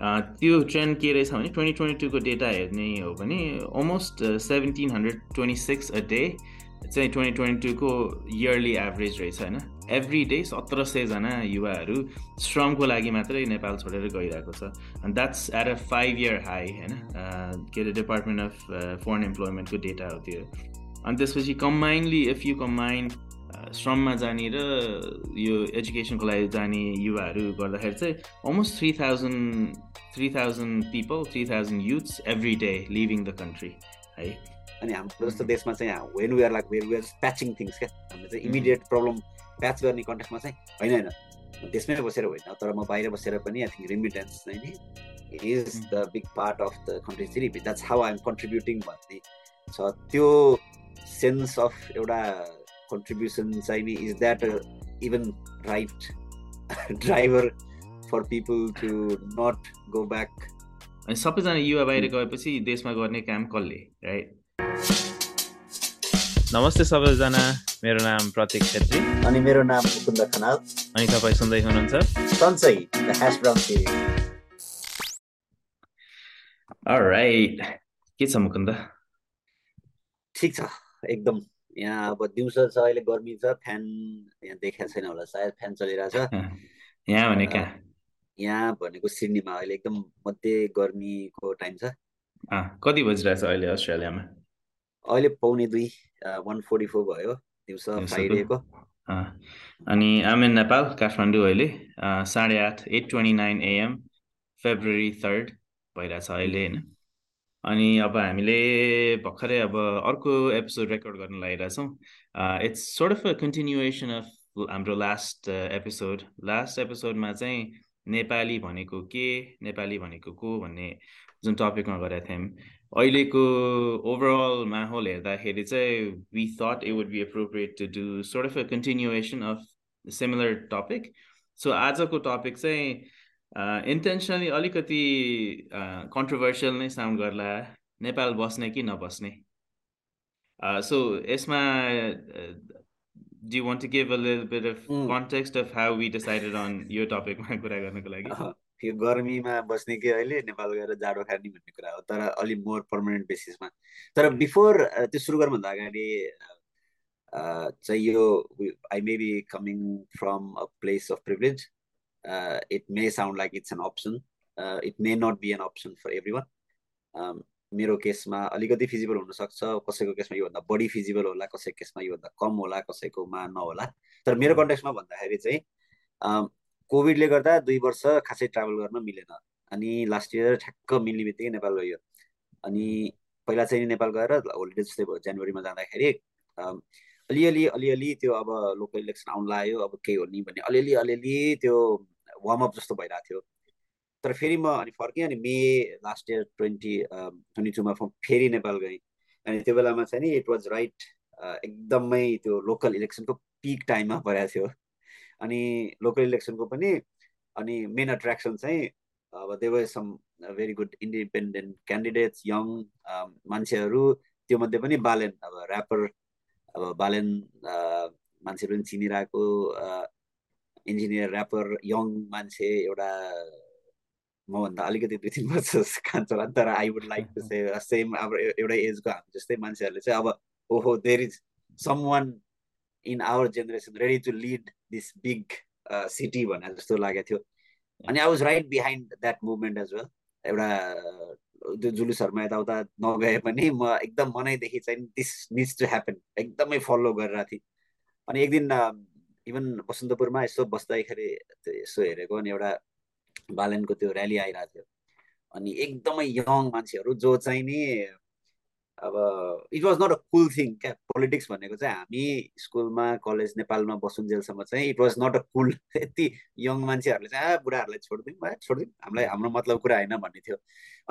त्यो ट्रेन्ड के रहेछ भने ट्वेन्टी ट्वेन्टी टूको डेटा हेर्ने हो भने almost seventeen hundred twenty six a day चाहिँ ट्वेन्टी ट्वेन्टी टूको इयरली एभरेज रहेछ होइन? एभ्री डे सत्र सयजना युवाहरू श्रमको लागि मात्रै नेपाल छोडेर गइरहेको छ। अनि that's at a five year high होइन के अरे डिपार्टमेन्ट अफ फरेन इम्प्लोइमेन्टको डेटा हो त्यो। अनि त्यसपछि कम्बाइन्डली इफ यु कम्बाइन श्रममा जाने र यो एजुकेसनको लागि जाने युवाहरू गर्दाखेरि चाहिँ almost three thousand three thousand people three thousand youths every day leaving the country है अनि हाम्रो जस्तो देशमा चाहिँ when we are like where we are patching things क्या? हामीले चाहिँ इमिडिएट प्रब्लम प्याच गर्ने कन्टेक्समा चाहिँ होइन होइन। देशमै बसेर होइन तर म बाहिर बसेर पनि आई थिङ्क रिमिटेन्स चाहिँ नि is the big part of the country Siri that's how I'm contributing भन्ने छ त्यो सेन्स अफ एउटा कन्ट्रिब्युसन चाहिँ नि is that even right driver for people to not go back अनि सबैजना युवा बाहिर गएपछि देशमा गर्ने काम कसले राइट नमस्ते सबैजना मेरो नाम प्रतीक छेत्री। अनि मेरो नाम मुकुन्द खनाल। अनि तपाईँ सुन्दै हुनुहुन्छ? सन्चै ह्यास ब्राउन राइट के छ मुकुन्द? ठिक छ एकदम। यहाँ अब दिउँसो छ अहिले गर्मी छ फ्यान यहाँ देखाएको छैन होला सायद फ्यान चलिरहेछ यहाँ भने कहाँ? यहाँ भनेको सिडनीमा अहिले एकदम मध्य गर्मीको टाइम छ। कति बजिरहेछ अहिले अस्ट्रेलियामा? अहिले पाउने दुई वान फोर्टी फोर भयो दिउँसो फ्राइडेको। अनि आमेन नेपाल काठमाडौँ अहिले। साढे आठ eight twenty nine AM February third भइरहेछ अहिले होइन। अनि अब हामीले भर्खरै अब अर्को एपिसोड रेकर्ड गर्न लागिरहेछौँ। It's sort of a continuation of हाम्रो लास्ट एपिसोड लास्ट एपिसोडमा चाहिँ नेपाली भनेको के नेपाली भनेको को भन्ने जुन टपिकमा गरेका थियौँ। अहिलेको ओभरअल माहौल हेर्दाखेरि चाहिँ we thought it would be appropriate to do sort of a continuation of similar topic so आजको टपिक चाहिँ इन्टेन्सनली अलिकति कन्ट्रोभर्सियल नै साउन्ड गर्ला। नेपाल बस्ने कि नबस्ने? सो यसमा do you want to give a little bit of mm. context of how we decided on यो टपिकमा कुरा गर्नको लागि यो गर्मीमा बस्ने कि अहिले नेपाल गएर जाडो खाने भन्ने कुरा हो तर अलिक मोर पर्मानेन्ट बेसिसमा तर बिफोर त्यो सुरु गर्नुभन्दा अगाडि चाहिँ यो I may be coming from a place of privilege it may sound like it's an option it may not be an option for everyone मेरो केसमा अलिकति फिजिबल हुनसक्छ कसैको केसमा योभन्दा बढी फिजिबल होला कसैको केसमा योभन्दा कम होला कसैकोमा नहोला। तर मेरो कन्टेक्समा भन्दाखेरि चाहिँ कोभिडले गर्दा दुई वर्ष खासै ट्राभल गर्न मिलेन। अनि लास्ट इयर ठ्याक्क मिल्ने बित्तिकै नेपाल गयो। अनि पहिला चाहिँ नेपाल गएर होलिडे जस्तै भयो जनवरीमा जाँदाखेरि अलिअलि अलिअलि त्यो अब लोकल इलेक्सन आउनु लाग्यो अब केही हो नि भन्ने अलिअलि अलिअलि त्यो वार्मअप जस्तो भइरहेको थियो। तर फेरि म अनि फर्केँ अनि May last year twenty twenty टूमा फेरि नेपाल गएँ अनि त्यो बेलामा चाहिँ नि इट वाज राइट एकदमै त्यो लोकल इलेक्सनको पिक टाइममा परेको थियो अनि लोकल इलेक्सनको पनि अनि मेन एट्र्याक्सन चाहिँ अब there were some very good independent candidates young मान्छेहरू त्यो मध्ये पनि बालेन अब ऱ्यापर अब बालेन मान्छेहरू पनि चिनिरहेको इन्जिनियर ऱ्यापर यङ मान्छे एउटा मभन्दा अलिकति दुई तिन वर्ष खान्छ होला। तर I would like to say same अब एउटै एजको हामी जस्तै मान्छेहरूले चाहिँ अब ओहो there is someone in our generation ready to lead this big city भनेर जस्तो लागेको थियो। अनि I was right behind that movement as well एउटा त्यो जुलुसहरूमा यताउता नगए पनि म एकदम मनैदेखि चाहिँ दिस निड्स टु ह्यापन एकदमै फलो गरिरहेको थिएँ। अनि एक दिन इभन बसन्तपुरमा यसो बस्दाखेरि यसो हेरेको अनि एउटा बालनको त्यो ऱ्याली आइरहेको थियो। अनि एकदमै यङ मान्छेहरू जो चाहिँ नि अब it was not a cool thing क्या? पोलिटिक्स भनेको चाहिँ हामी स्कुलमा कलेज नेपालमा बसुन्जेलसम्म चाहिँ it was not a cool यति यङ मान्छेहरूले चाहिँ आ बुढाहरूलाई छोडिदिउँ भयो छोडिदिउँ। हामीलाई हाम्रो मतलब कुरा होइन भन्ने थियो।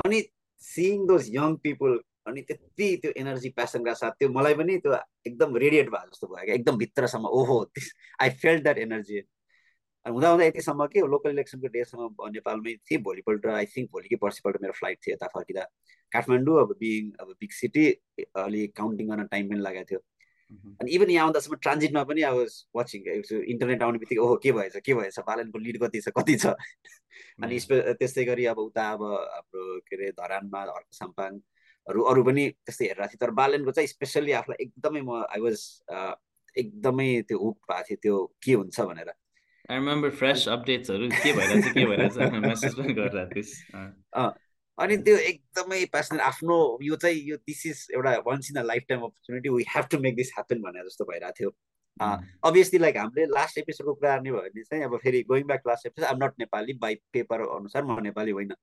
अनि सिइङ दोज यङ पिपुल अनि त्यति त्यो एनर्जी प्यासनका साथ त्यो मलाई पनि त्यो एकदम रेडिएट भयो जस्तो भयो क्या एकदम भित्रसम्म ओहो आई फेल्ट द्याट एनर्जी हुँदा हुँदा यतिसम्म कि लोकल इलेक्सनको डेसम्म नेपालमै थिएँ भोलिपल्ट आई थिङ्क भोलि कि पर्सिपल्ट मेरो फ्लाइट थियो यता फर्किँदा काठमाडौँ अब बिङ अब बिग सिटी अलि काउन्टिङ गर्न टाइम पनि लागेको थियो अनि इभन यहाँ आउँदासम्म ट्रान्जिटमा पनि अब वाचिङ इन्टरनेट आउने बित्तिकै ओहो के भएछ के भएछ बालनको लिड कति छ कति छ अनि त्यस्तै गरी अब उता अब हाम्रो के अरे धरानमा हर्क साम्पाङहरू अरू पनि त्यस्तै हेरेर थिएँ तर बालनको चाहिँ स्पेसल्ली आफूलाई एकदमै म आई वाज एकदमै त्यो हुक भएको थियो त्यो के हुन्छ भनेर आई रिमेम्बर फ्रेस अपडेट्सहरू के भइरहेछ के भइरहेछ? मेसेज पनि गरिरहेको थिएँ अनि त्यो एकदमै प्यासनेट आफ्नो यो चाहिँ यो दिस इज एउटा once in a lifetime opportunity we have to make this happen भने जस्तो भइरहेको थियो। अभियसली लाइक हामीले लास्ट एपिसोडको कुरा गर्ने भयो भने चाहिँ अब फेरि going back last episode I'm not Nepali by paper अनुसार म नेपाली होइन।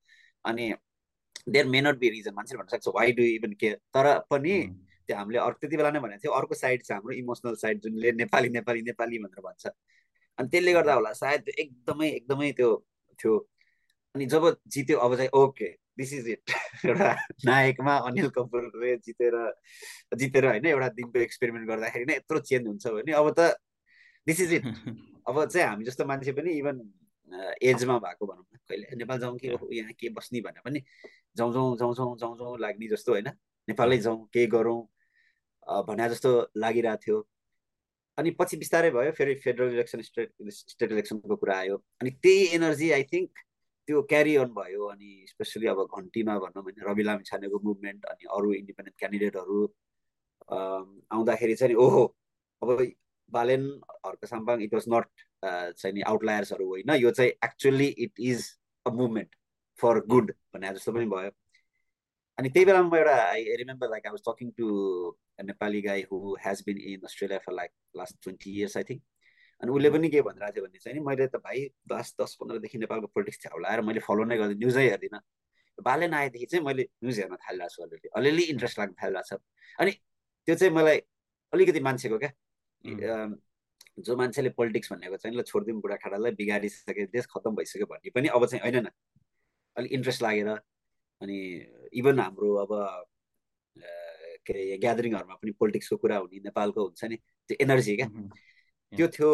अनि there may not be reason मान्छे भन्न सक्छ वाइ डु इभन केयर तर पनि त्यो हामीले अर्को त्यति बेला नै भनेको थियो अर्को साइड छ हाम्रो इमोसनल साइड जुनले नेपाली नेपाली नेपाली भनेर भन्छ। अनि त्यसले गर्दा होला सायद एकदमै एकदमै त्यो थियो अनि जब जित्यो अब चाहिँ ओके दिस इज इट एउटा नायकमा अनिल कपुरले जितेर जितेर होइन एउटा दिनको एक्सपेरिमेन्ट गर्दाखेरि नै यत्रो चेन्ज हुन्छ भने अब त दिस इज इट अब चाहिँ हामी जस्तो मान्छे पनि इभन एजमा भएको भनौँ न कहिले नेपाल जाउँ कि यहाँ के बस्ने भने पनि जाउँ जाउँ जाउँ जाउँ जाउँ जाउँ लाग्ने जस्तो होइन। नेपालै जाउँ के गरौँ भने जस्तो लागिरहेको थियो। अनि पछि बिस्तारै भयो फेरि फेडरल इलेक्सन स्टेट स्टेट इलेक्सनको कुरा आयो। अनि त्यही एनर्जी आई थिङ्क त्यो क्यारी अन भयो। अनि स्पेसली अब घन्टीमा भनौँ भने रवि लामी छानेको मुभमेन्ट अनि अरू इन्डिपेन्डेन्ट क्यान्डिडेटहरू आउँदाखेरि चाहिँ ओहो अब Balen Harka Sampang it was not चाहिँ आउटलायर्सहरू होइन। यो चाहिँ actually it is a movement for good भने जस्तो पनि भयो। अनि त्यही बेलामा म एउटा I remember like I was talking to Nepali guy who has been in Australia for like last twenty years I think अनि उसले पनि के भनिरहेको थियो भने चाहिँ नि मैले त भाइ दस दस पन्ध्रदेखि नेपालको पोलिटिक्स झ्याउलाएर मैले फलो नै गर्दिनँ न्युजै हेर्दिनँ। बालेन आएदेखि चाहिँ मैले न्युज हेर्न थालिरहेको छु अलिअलि अलिअलि इन्ट्रेस्ट लाग्न थालिरहेको छ। अनि त्यो चाहिँ मलाई अलिकति मान्छेको क्या। जो मान्छेले पोलिटिक्स भनेको चाहिँ ल छोडिदिउँ बुढाखाडालाई बिगारिसके देश खत्तम भइसक्यो भन्ने पनि अब चाहिँ होइन न। अलिक इन्ट्रेस्ट लागेर अनि इभन हाम्रो अब के अरे ग्यादरिङहरूमा पनि पोलिटिक्सको कुरा हुने नेपालको हुन्छ नि त्यो एनर्जी क्या। त्यो थियो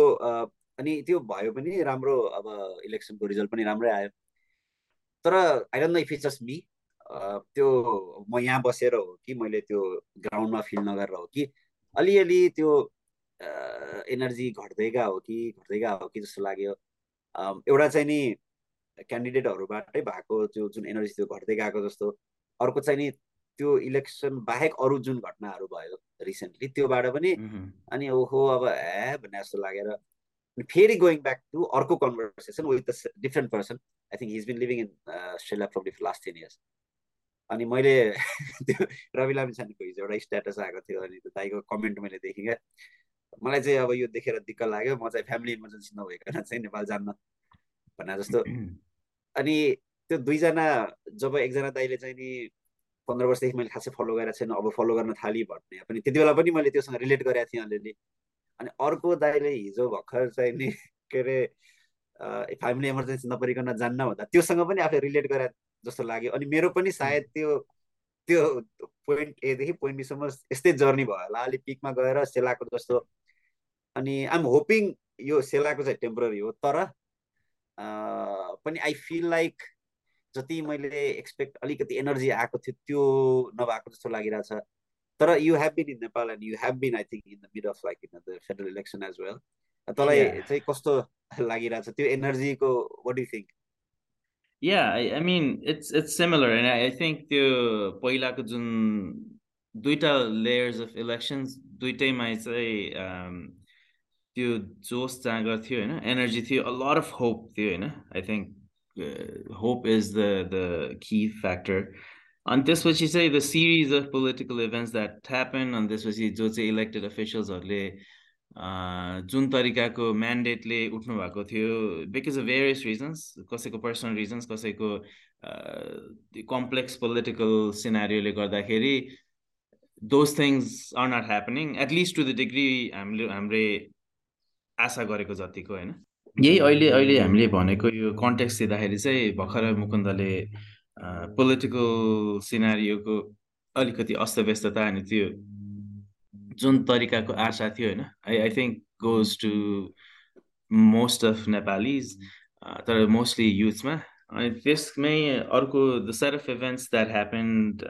अनि त्यो भयो पनि राम्रो अब इलेक्सनको रिजल्ट पनि राम्रै आयो। तर I don't know if it's just me त्यो म यहाँ बसेर हो कि मैले त्यो ग्राउन्डमा फिल नगरेर हो कि अलिअलि त्यो एनर्जी घट्दै गएको हो कि घट्दै गएको हो कि जस्तो लाग्यो। एउटा चाहिँ नि क्यान्डिडेटहरूबाटै भएको त्यो जुन एनर्जी त्यो घट्दै गएको जस्तो अर्को चाहिँ नि त्यो इलेक्सन बाहेक अरू जुन घटनाहरू भयो रिसेन्टली त्योबाट पनि अनि ओहो अब ए भन्ने जस्तो लागेर फेरि गोइङ ब्याक टु अर्को conversation with the different person I think he's been living in Australia from diff last ten years अनि मैले त्यो रवि लामिछानेको हिजो एउटा स्ट्याटस आएको थियो अनि त्यो दाईको कमेन्ट मैले देखेँ क्या। मलाई चाहिँ अब यो देखेर दिक्क लाग्यो म चाहिँ फ्यामिली इमर्जेन्सी नभइकन चाहिँ नेपाल जान्न भन्ने जस्तो। अनि त्यो दुईजना जब एकजना दाईले चाहिँ नि पन्ध्र वर्षदेखि मैले खासै फलो गरेको छैन अब फलो गर्न थालेँ भन्ने। पनि त्यति बेला पनि मैले त्योसँग रिलेट गरेको थिएँ अलिअलि। अनि अर्को दाइले हिजो भर्खर चाहिँ नि के अरे फ्यामिली इमर्जेन्सी नपरिकन जान्न भन्दा त्योसँग पनि आफूले रिलेट गरे जस्तो लाग्यो। अनि मेरो पनि सायद त्यो त्यो पोइन्ट एदेखि पोइन्ट बीसम्म यस्तै जर्नी भयो होला। अलिक पिकमा गएर सेलाको जस्तो। अनि आइएम होपिङ यो सेलाको चाहिँ टेम्पोररी हो तर पनि आई फिल लाइक जति मैले एक्सपेक्ट अलिकति एनर्जी आएको थियो त्यो नभएको जस्तो लागिरहेछ। तर you have been in Nepal and you have been I think in the mid of like in the federal election as well तँलाई चाहिँ कस्तो लागिरहेछ? त्यो एनर्जीको what do think yeah I mean it's it's similar and I think त्यो पहिलाको जुन दुईवटा layers of elections दुइटैमा चाहिँ त्यो जोस जाँगर थियो होइन एनर्जी थियो अ लट अफ होप थियो होइन I think uh, the key factor. On this, what you say, the series of political events that happen on this, was जो चाहिँ इलेक्टेड अफिसियल्सहरूले जुन तरिकाको म्यान्डेटले उठ्नु भएको थियो बिकज अफ भेरियस रिजन्स कसैको पर्सनल रिजन्स कसैको कम्प्लेक्स पोलिटिकल सिनारीले गर्दाखेरि those things are not happening at least to the degree हामीले हामीले आशा गरेको जतिको होइन? यही अहिले अहिले हामीले भनेको यो कन्टेक्स्ट दिँदाखेरि चाहिँ भर्खर मुकुन्दले पोलिटिकल सिनारीको अलिकति अस्तव्यस्तता अनि त्यो जुन तरिकाको आशा थियो होइन? I I think goes to most of Nepalis तर मोस्टली युथमा अनि त्यसमै अर्को the set of events that happened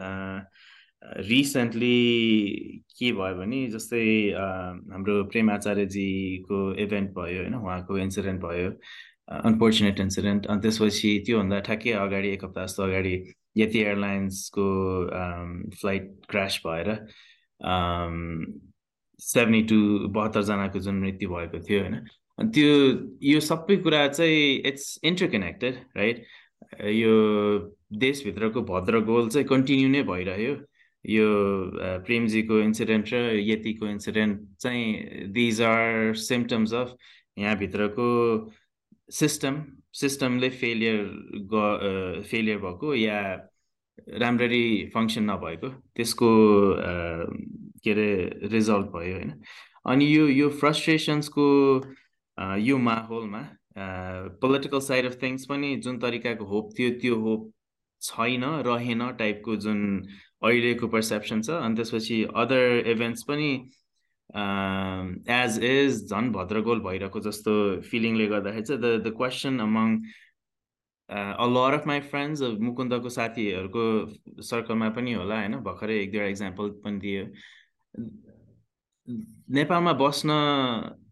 recently के भयो भने जस्तै हाम्रो प्रेम आचार्यजीको इभेन्ट भयो होइन? उहाँको इन्सिडेन्ट भयो अनफोर्चुनेट इन्सिडेन्ट अनि त्यसपछि त्योभन्दा ठ्याक्कै अगाडि एक हप्ता जस्तो अगाडि यति एयरलाइन्सको फ्लाइट क्रास भएर सेभेन्टी टू बहत्तरजनाको जुन मृत्यु भएको थियो होइन? त्यो यो सबै कुरा चाहिँ इट्स इन्टरकनेक्टेड राइट यो देशभित्रको भद्र गोल चाहिँ कन्टिन्यू नै भइरह्यो। यो प्रेमजीको इन्सिडेन्ट र यतिको इन्सिडेन्ट चाहिँ दिज आर सिम्टम्स अफ यहाँभित्रको सिस्टम सिस्टमले फेलियर ग फेलियर भएको या राम्ररी फङ्सन नभएको त्यसको के अरे रिजल्ट भयो होइन। अनि यो यो फ्रस्ट्रेसन्सको यो माहौलमा पोलिटिकल साइड अफ थिङ्स पनि जुन तरिकाको होप थियो त्यो होप छैन रहेन टाइपको जुन अहिलेको पर्सेप्सन छ। अनि त्यसपछि अदर इभेन्ट्स पनि एज इज झन् भद्रगोल भइरहेको जस्तो फिलिङले गर्दाखेरि चाहिँ the the question among a lot of my friends मुकुन्दको साथीहरूको सर्कलमा पनि होला होइन? भर्खरै एक दुईवटा इक्जाम्पल पनि दियो। नेपालमा बस्न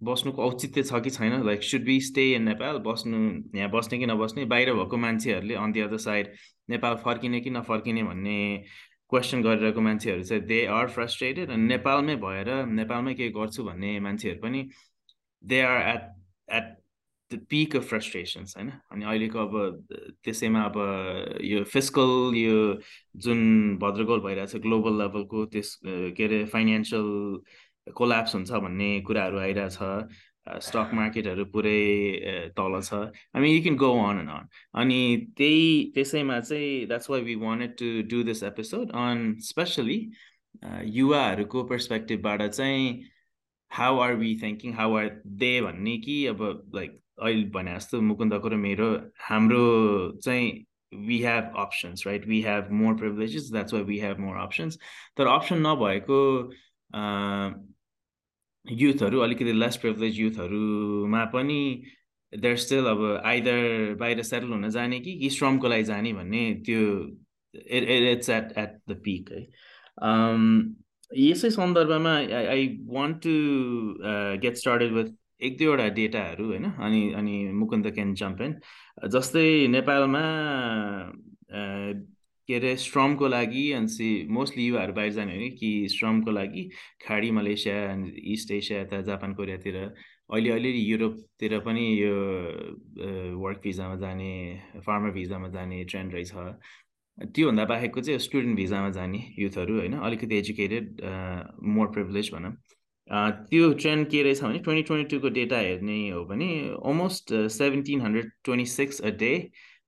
बस्नुको औचित्य छ कि छैन? Like should be stay in Nepal बस्नु यहाँ बस्ने कि नबस्ने? बाहिर भएको मान्छेहरूले on the other side Nepal फर्किने कि नफर्किने भन्ने क्वेसन गरिरहेको मान्छेहरू चाहिँ दे आर फ्रस्ट्रेटेड अनि नेपालमै भएर नेपालमै केही गर्छु भन्ने मान्छेहरू पनि they are at at the peak of frustrations होइन? अनि अहिलेको अब त्यसैमा अब यो फिजिकल यो जुन भद्रगोल भइरहेको छ ग्लोबल लेभलको त्यस के अरे फाइनेन्सियल कोल्याप्स हुन्छ भन्ने कुराहरू आइरहेछ स्टक मार्केटहरू पुरै तल छ। I mean you can go on and on अनि त्यही त्यसैमा चाहिँ that's why we wanted to do this episode on specially युवाहरूको पर्सपेक्टिभबाट चाहिँ how are we thinking how are they भन्ने कि अब लाइक अहिले भने जस्तो मुकुन्दको र मेरो हाम्रो चाहिँ we have options right we have more privileges that's why we have more options तर अप्सन नभएको युथहरू अलिकति लेस प्रिभिलेज युथहरूमा पनि देयर स्टिल अब आइदर बाहिर सेटल हुन जाने कि कि श्रमको लागि जाने भन्ने त्यो it's at at the peak है। यसै सन्दर्भमा I want to get started with एक दुईवटा डेटाहरू होइन? अनि अनि मुकुन्द क्यान जम्प एन जस्तै नेपालमा के अरे श्रमको लागि अनि सी मोस्टली युवाहरू बाहिर जाने हो कि श्रमको लागि खाडी मलेसिया इस्ट एसिया यता जापान कोरियातिर। अहिले अलिअलि युरोपतिर पनि यो वर्क भिजामा जाने फार्मर भिजामा जाने ट्रेन्ड रहेछ। त्योभन्दा बाहेकको चाहिँ स्टुडेन्ट भिजामा जाने युथहरू होइन अलिकति एजुकेटेड मोर प्रिभिलेज भनौँ। त्यो ट्रेन्ड के रहेछ भने ट्वेन्टी ट्वेन्टी टूको डेटा हेर्ने हो भने almost seventeen hundred twenty six a day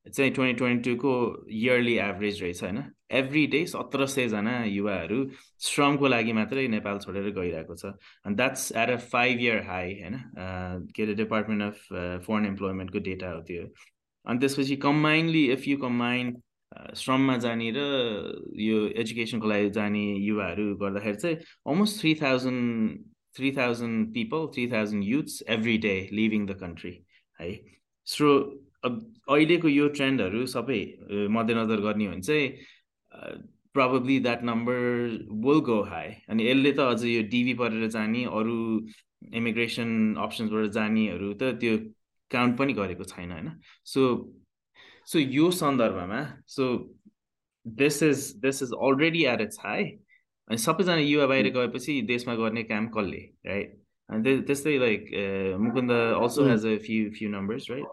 चाहिँ ट्वेन्टी ट्वेन्टी टूको इयरली एभरेज रहेछ होइन। एभ्री डे सत्र सयजना युवाहरू श्रमको लागि मात्रै नेपाल छोडेर गइरहेको छ। अनि that's at a five year high होइन के अरे डिपार्टमेन्ट अफ फरेन इम्प्लोइमेन्टको डेटा हो त्यो। अनि त्यसपछि कम्बाइन्डली इफ यु कम्बाइन श्रममा जाने र यो एजुकेसनको लागि जाने युवाहरू गर्दाखेरि चाहिँ almost three thousand three thousand people three thousand youths every day living the country है। सो अहिलेको यो ट्रेन्डहरू सबै मध्यनजर गर्ने हो भने चाहिँ probably that number will go high अनि यसले त अझ यो डिभी परेर जाने अरू इमिग्रेसन अप्सन्सबाट जानेहरू त त्यो काउन्ट पनि गरेको छैन होइन? सो सो यो सन्दर्भमा so this is this is already at it's high अनि सबैजना युवा बाहिर गएपछि देशमा गर्ने काम कसले राइट अनि त्यस्तै like Mukunda also has a few few numbers right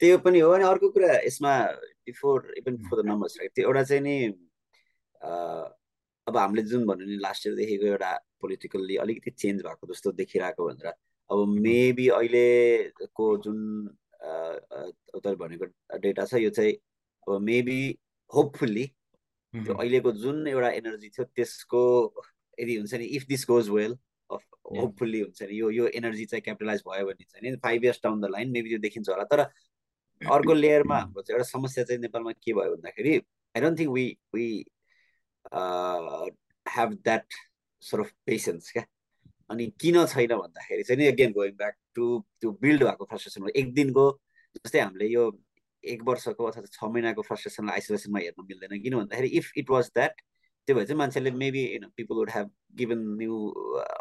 त्यो पनि हो अनि अर्को कुरा यसमा before even before the numbers right त्यो एउटा चाहिँ नि अब हामीले जुन भन्यो नि लास्ट इयर देखेको एउटा पोलिटिकल्ली अलिकति चेन्ज भएको जस्तो देखिरहेको भनेर। अब मेबी अहिलेको जुन तपाईँ भनेको डेटा छ यो चाहिँ अब मेबी होपफुल्ली त्यो अहिलेको जुन एउटा एनर्जी थियो त्यसको यदि हुन्छ नि if this goes well off hopefully हुन्छ नि यो यो एनर्जी चाहिँ क्यापिटलाइज भयो भने चाहिँ नि five years down the line maybe त्यो देखिन्छ होला। तर अर्को लेयरमा हाम्रो चाहिँ एउटा समस्या चाहिँ नेपालमा के भयो भन्दाखेरि I don't think we we have that sort of patience क्या? अनि किन छैन भन्दाखेरि चाहिँ नि अगेन गोइङ ब्याक टु त्यो बिल्ड भएको फ्रस्ट्रेसन एक दिनको जस्तै हामीले यो एक वर्षको अथवा छ महिनाको फ्रस्ट्रेसनलाई आइसोलेसनमा हेर्नु मिल्दैन। किन भन्दाखेरि इफ इट वाज द्याट त्यो भए चाहिँ मान्छेले maybe people would have given new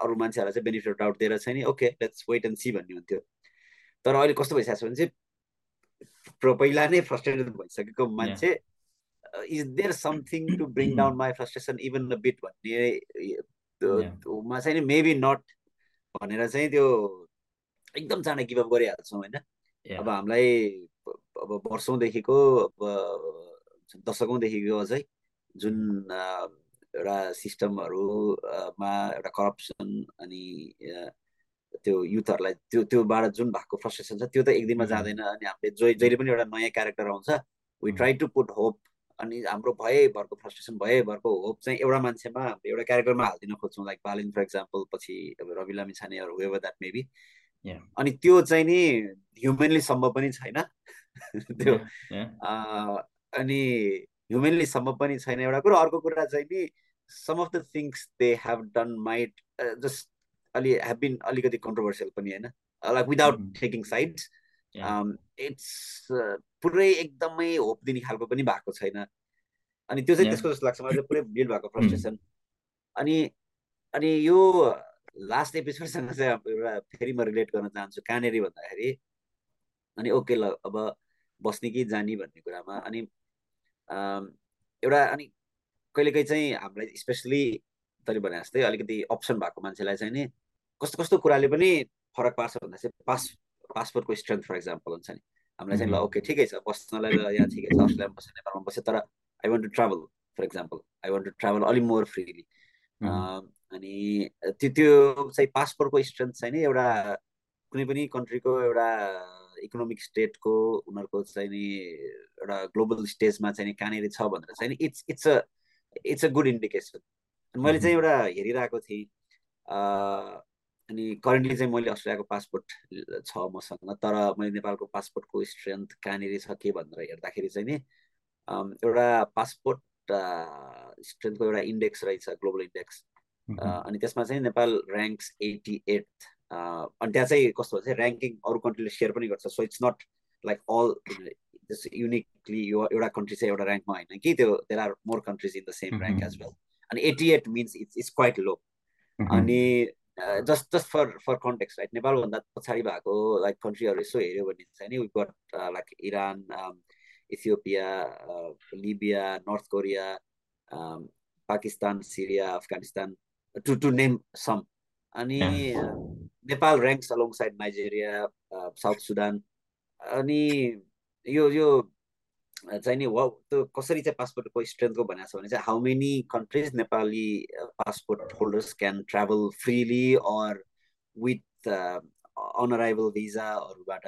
अरू मान्छेहरूलाई चाहिँ बेनिफिट आउट दिएर चाहिँ नि okay let's wait and see भन्ने हुन्थ्यो। तर अहिले कस्तो भइसकेको छ भने चाहिँ पहिला नै फ्रस्ट्रेटेड भइसकेको मान्छे is there something to bring down my frustration even a bit भन्ने मा चाहिँ नि मेबी नट भनेर चाहिँ त्यो एकदम चाँडै गिभअप गरिहाल्छौँ होइन? अब हामीलाई अब वर्षौँदेखिको अब दशकौँदेखिको अझै जुन एउटा सिस्टमहरूमा एउटा करप्सन अनि त्यो युथहरूलाई त्यो त्योबाट जुन भएको फ्रस्ट्रेसन छ त्यो त एक दिनमा जाँदैन अनि हामीले जो जहिले पनि एउटा नयाँ क्यारेक्टर आउँछ we try to put hope अनि हाम्रो भएभरको फ्रस्ट्रेसन भएभरको होप चाहिँ एउटा मान्छेमा हामीले एउटा क्यारेक्टरमा हालिदिन खोज्छौँ लाइक बालिन फर इक्जाम्पल पछि अब रवि लामी छानेहरू वेभर द्याट मेबी अनि त्यो चाहिँ नि ह्युमेनली सम्भव पनि छैन। त्यो अनि ह्युमेनली सम्भव पनि छैन। एउटा कुरो अर्को कुरा चाहिँ नि some of the things they have done might just अलि हेभ बिन अलिकति कन्ट्रोभर्सियल पनि होइन। Like without taking sides it's पुरै एकदमै होप दिने खालको पनि भएको छैन। अनि त्यो चाहिँ त्यसको जस्तो लाग्छ मलाई पुरै बिल्ड भएको फ्रस्ट्रेसन अनि अनि यो लास्ट एपिसोडसँग चाहिँ एउटा फेरि म रिलेट गर्न चाहन्छु कहाँनिर भन्दाखेरि अनि ओके ल अब बस्ने कि जाने भन्ने कुरामा। अनि एउटा अनि कहिलेकाहीँ चाहिँ हामीलाई स्पेसली तैँले भने जस्तै अलिकति अप्सन भएको मान्छेलाई चाहिँ नि कस्तो कस्तो कुराले पनि फरक पार्छ भन्दा चाहिँ पास पासपोर्टको स्ट्रेन्थ फर इक्जाम्पल हुन्छ नि। हामीलाई चाहिँ ल ओके ठिकै छ बस्नलाई ल यहाँ ठिकै छ अस्ट्रेलियामा बस्यो नेपालमा बस्यो तर I want to travel for example I want to travel अलिक मोर फ्रिली अनि त्यो त्यो चाहिँ पासपोर्टको स्ट्रेन्थ चाहिँ नि एउटा कुनै पनि कन्ट्रीको एउटा इकोनोमिक स्टेटको उनीहरूको चाहिँ नि एउटा ग्लोबल स्टेजमा चाहिँ नि कहाँनिर छ भनेर चाहिँ नि it's it's uh it's a good indication. मैले चाहिँ एउटा हेरिरहेको थिएँ। अनि करेन्टली चाहिँ मैले अस्ट्रेलियाको पासपोर्ट छ मसँग तर मैले नेपालको पासपोर्टको स्ट्रेन्थ कहाँनिर छ के भनेर हेर्दाखेरि चाहिँ नि एउटा पासपोर्ट स्ट्रेन्थको एउटा इन्डेक्स रहेछ ग्लोबल इन्डेक्स अनि त्यसमा चाहिँ नेपाल ऱ्याङ्क्स एट्टी एट अनि त्यहाँ चाहिँ कस्तो भन्छ ऱ्याङ्किङ अरू कन्ट्रीले सेयर पनि गर्छ so it's not like all uniquely यो एउटा कन्ट्री चाहिँ एउटा ऱ्याङ्कमा होइन कि त्यो there are more countries in the same rank as well अनि eighty eight means it's it's quite low अनि just just for for context right नेपालभन्दा पछाडि भएको लाइक कन्ट्रीहरू यसो हेऱ्यो भने चाहिँ नि got like Iran Ethiopia Libya North Korea Pakistan Syria Afghanistan to to name some अनि Nepal ranks alongside Nigeria South Sudan अनि यो यो चाहिँ नि त्यो कसरी चाहिँ पासपोर्टको स्ट्रेन्थको भनेको छ भने चाहिँ how many countries Nepali passport holders can travel freely or with on arrival भिजाहरूबाट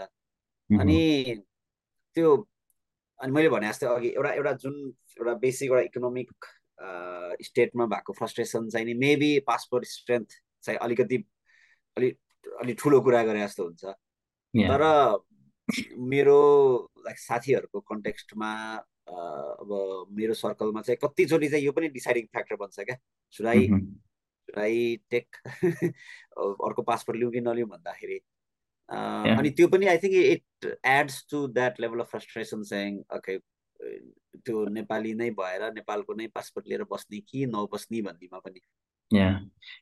अनि त्यो अनि मैले भने जस्तै अघि एउटा एउटा जुन एउटा बेसिक एउटा इकोनोमिक स्टेटमा भएको फ्रस्ट्रेसन चाहिँ नि मेबी पासपोर्ट स्ट्रेन्थ चाहिँ अलिकति अलिक अलिक ठुलो कुरा गरे जस्तो हुन्छ। तर मेरो लाइक साथीहरूको कन्टेक्स्टमा अब मेरो सर्कलमा चाहिँ कतिचोटि चाहिँ यो पनि डिसाइडिङ फ्याक्टर बन्छ क्या। सुराई सुराई टेक अर्को पासपोर्ट लिउँ कि नलिउँ भन्दाखेरि? अनि त्यो पनि I think it adds to that level of frustration चाहिँ ओके त्यो नेपाली नै भएर नेपालको नै पासपोर्ट लिएर बस्ने कि नबस्ने भन्नेमा पनि। या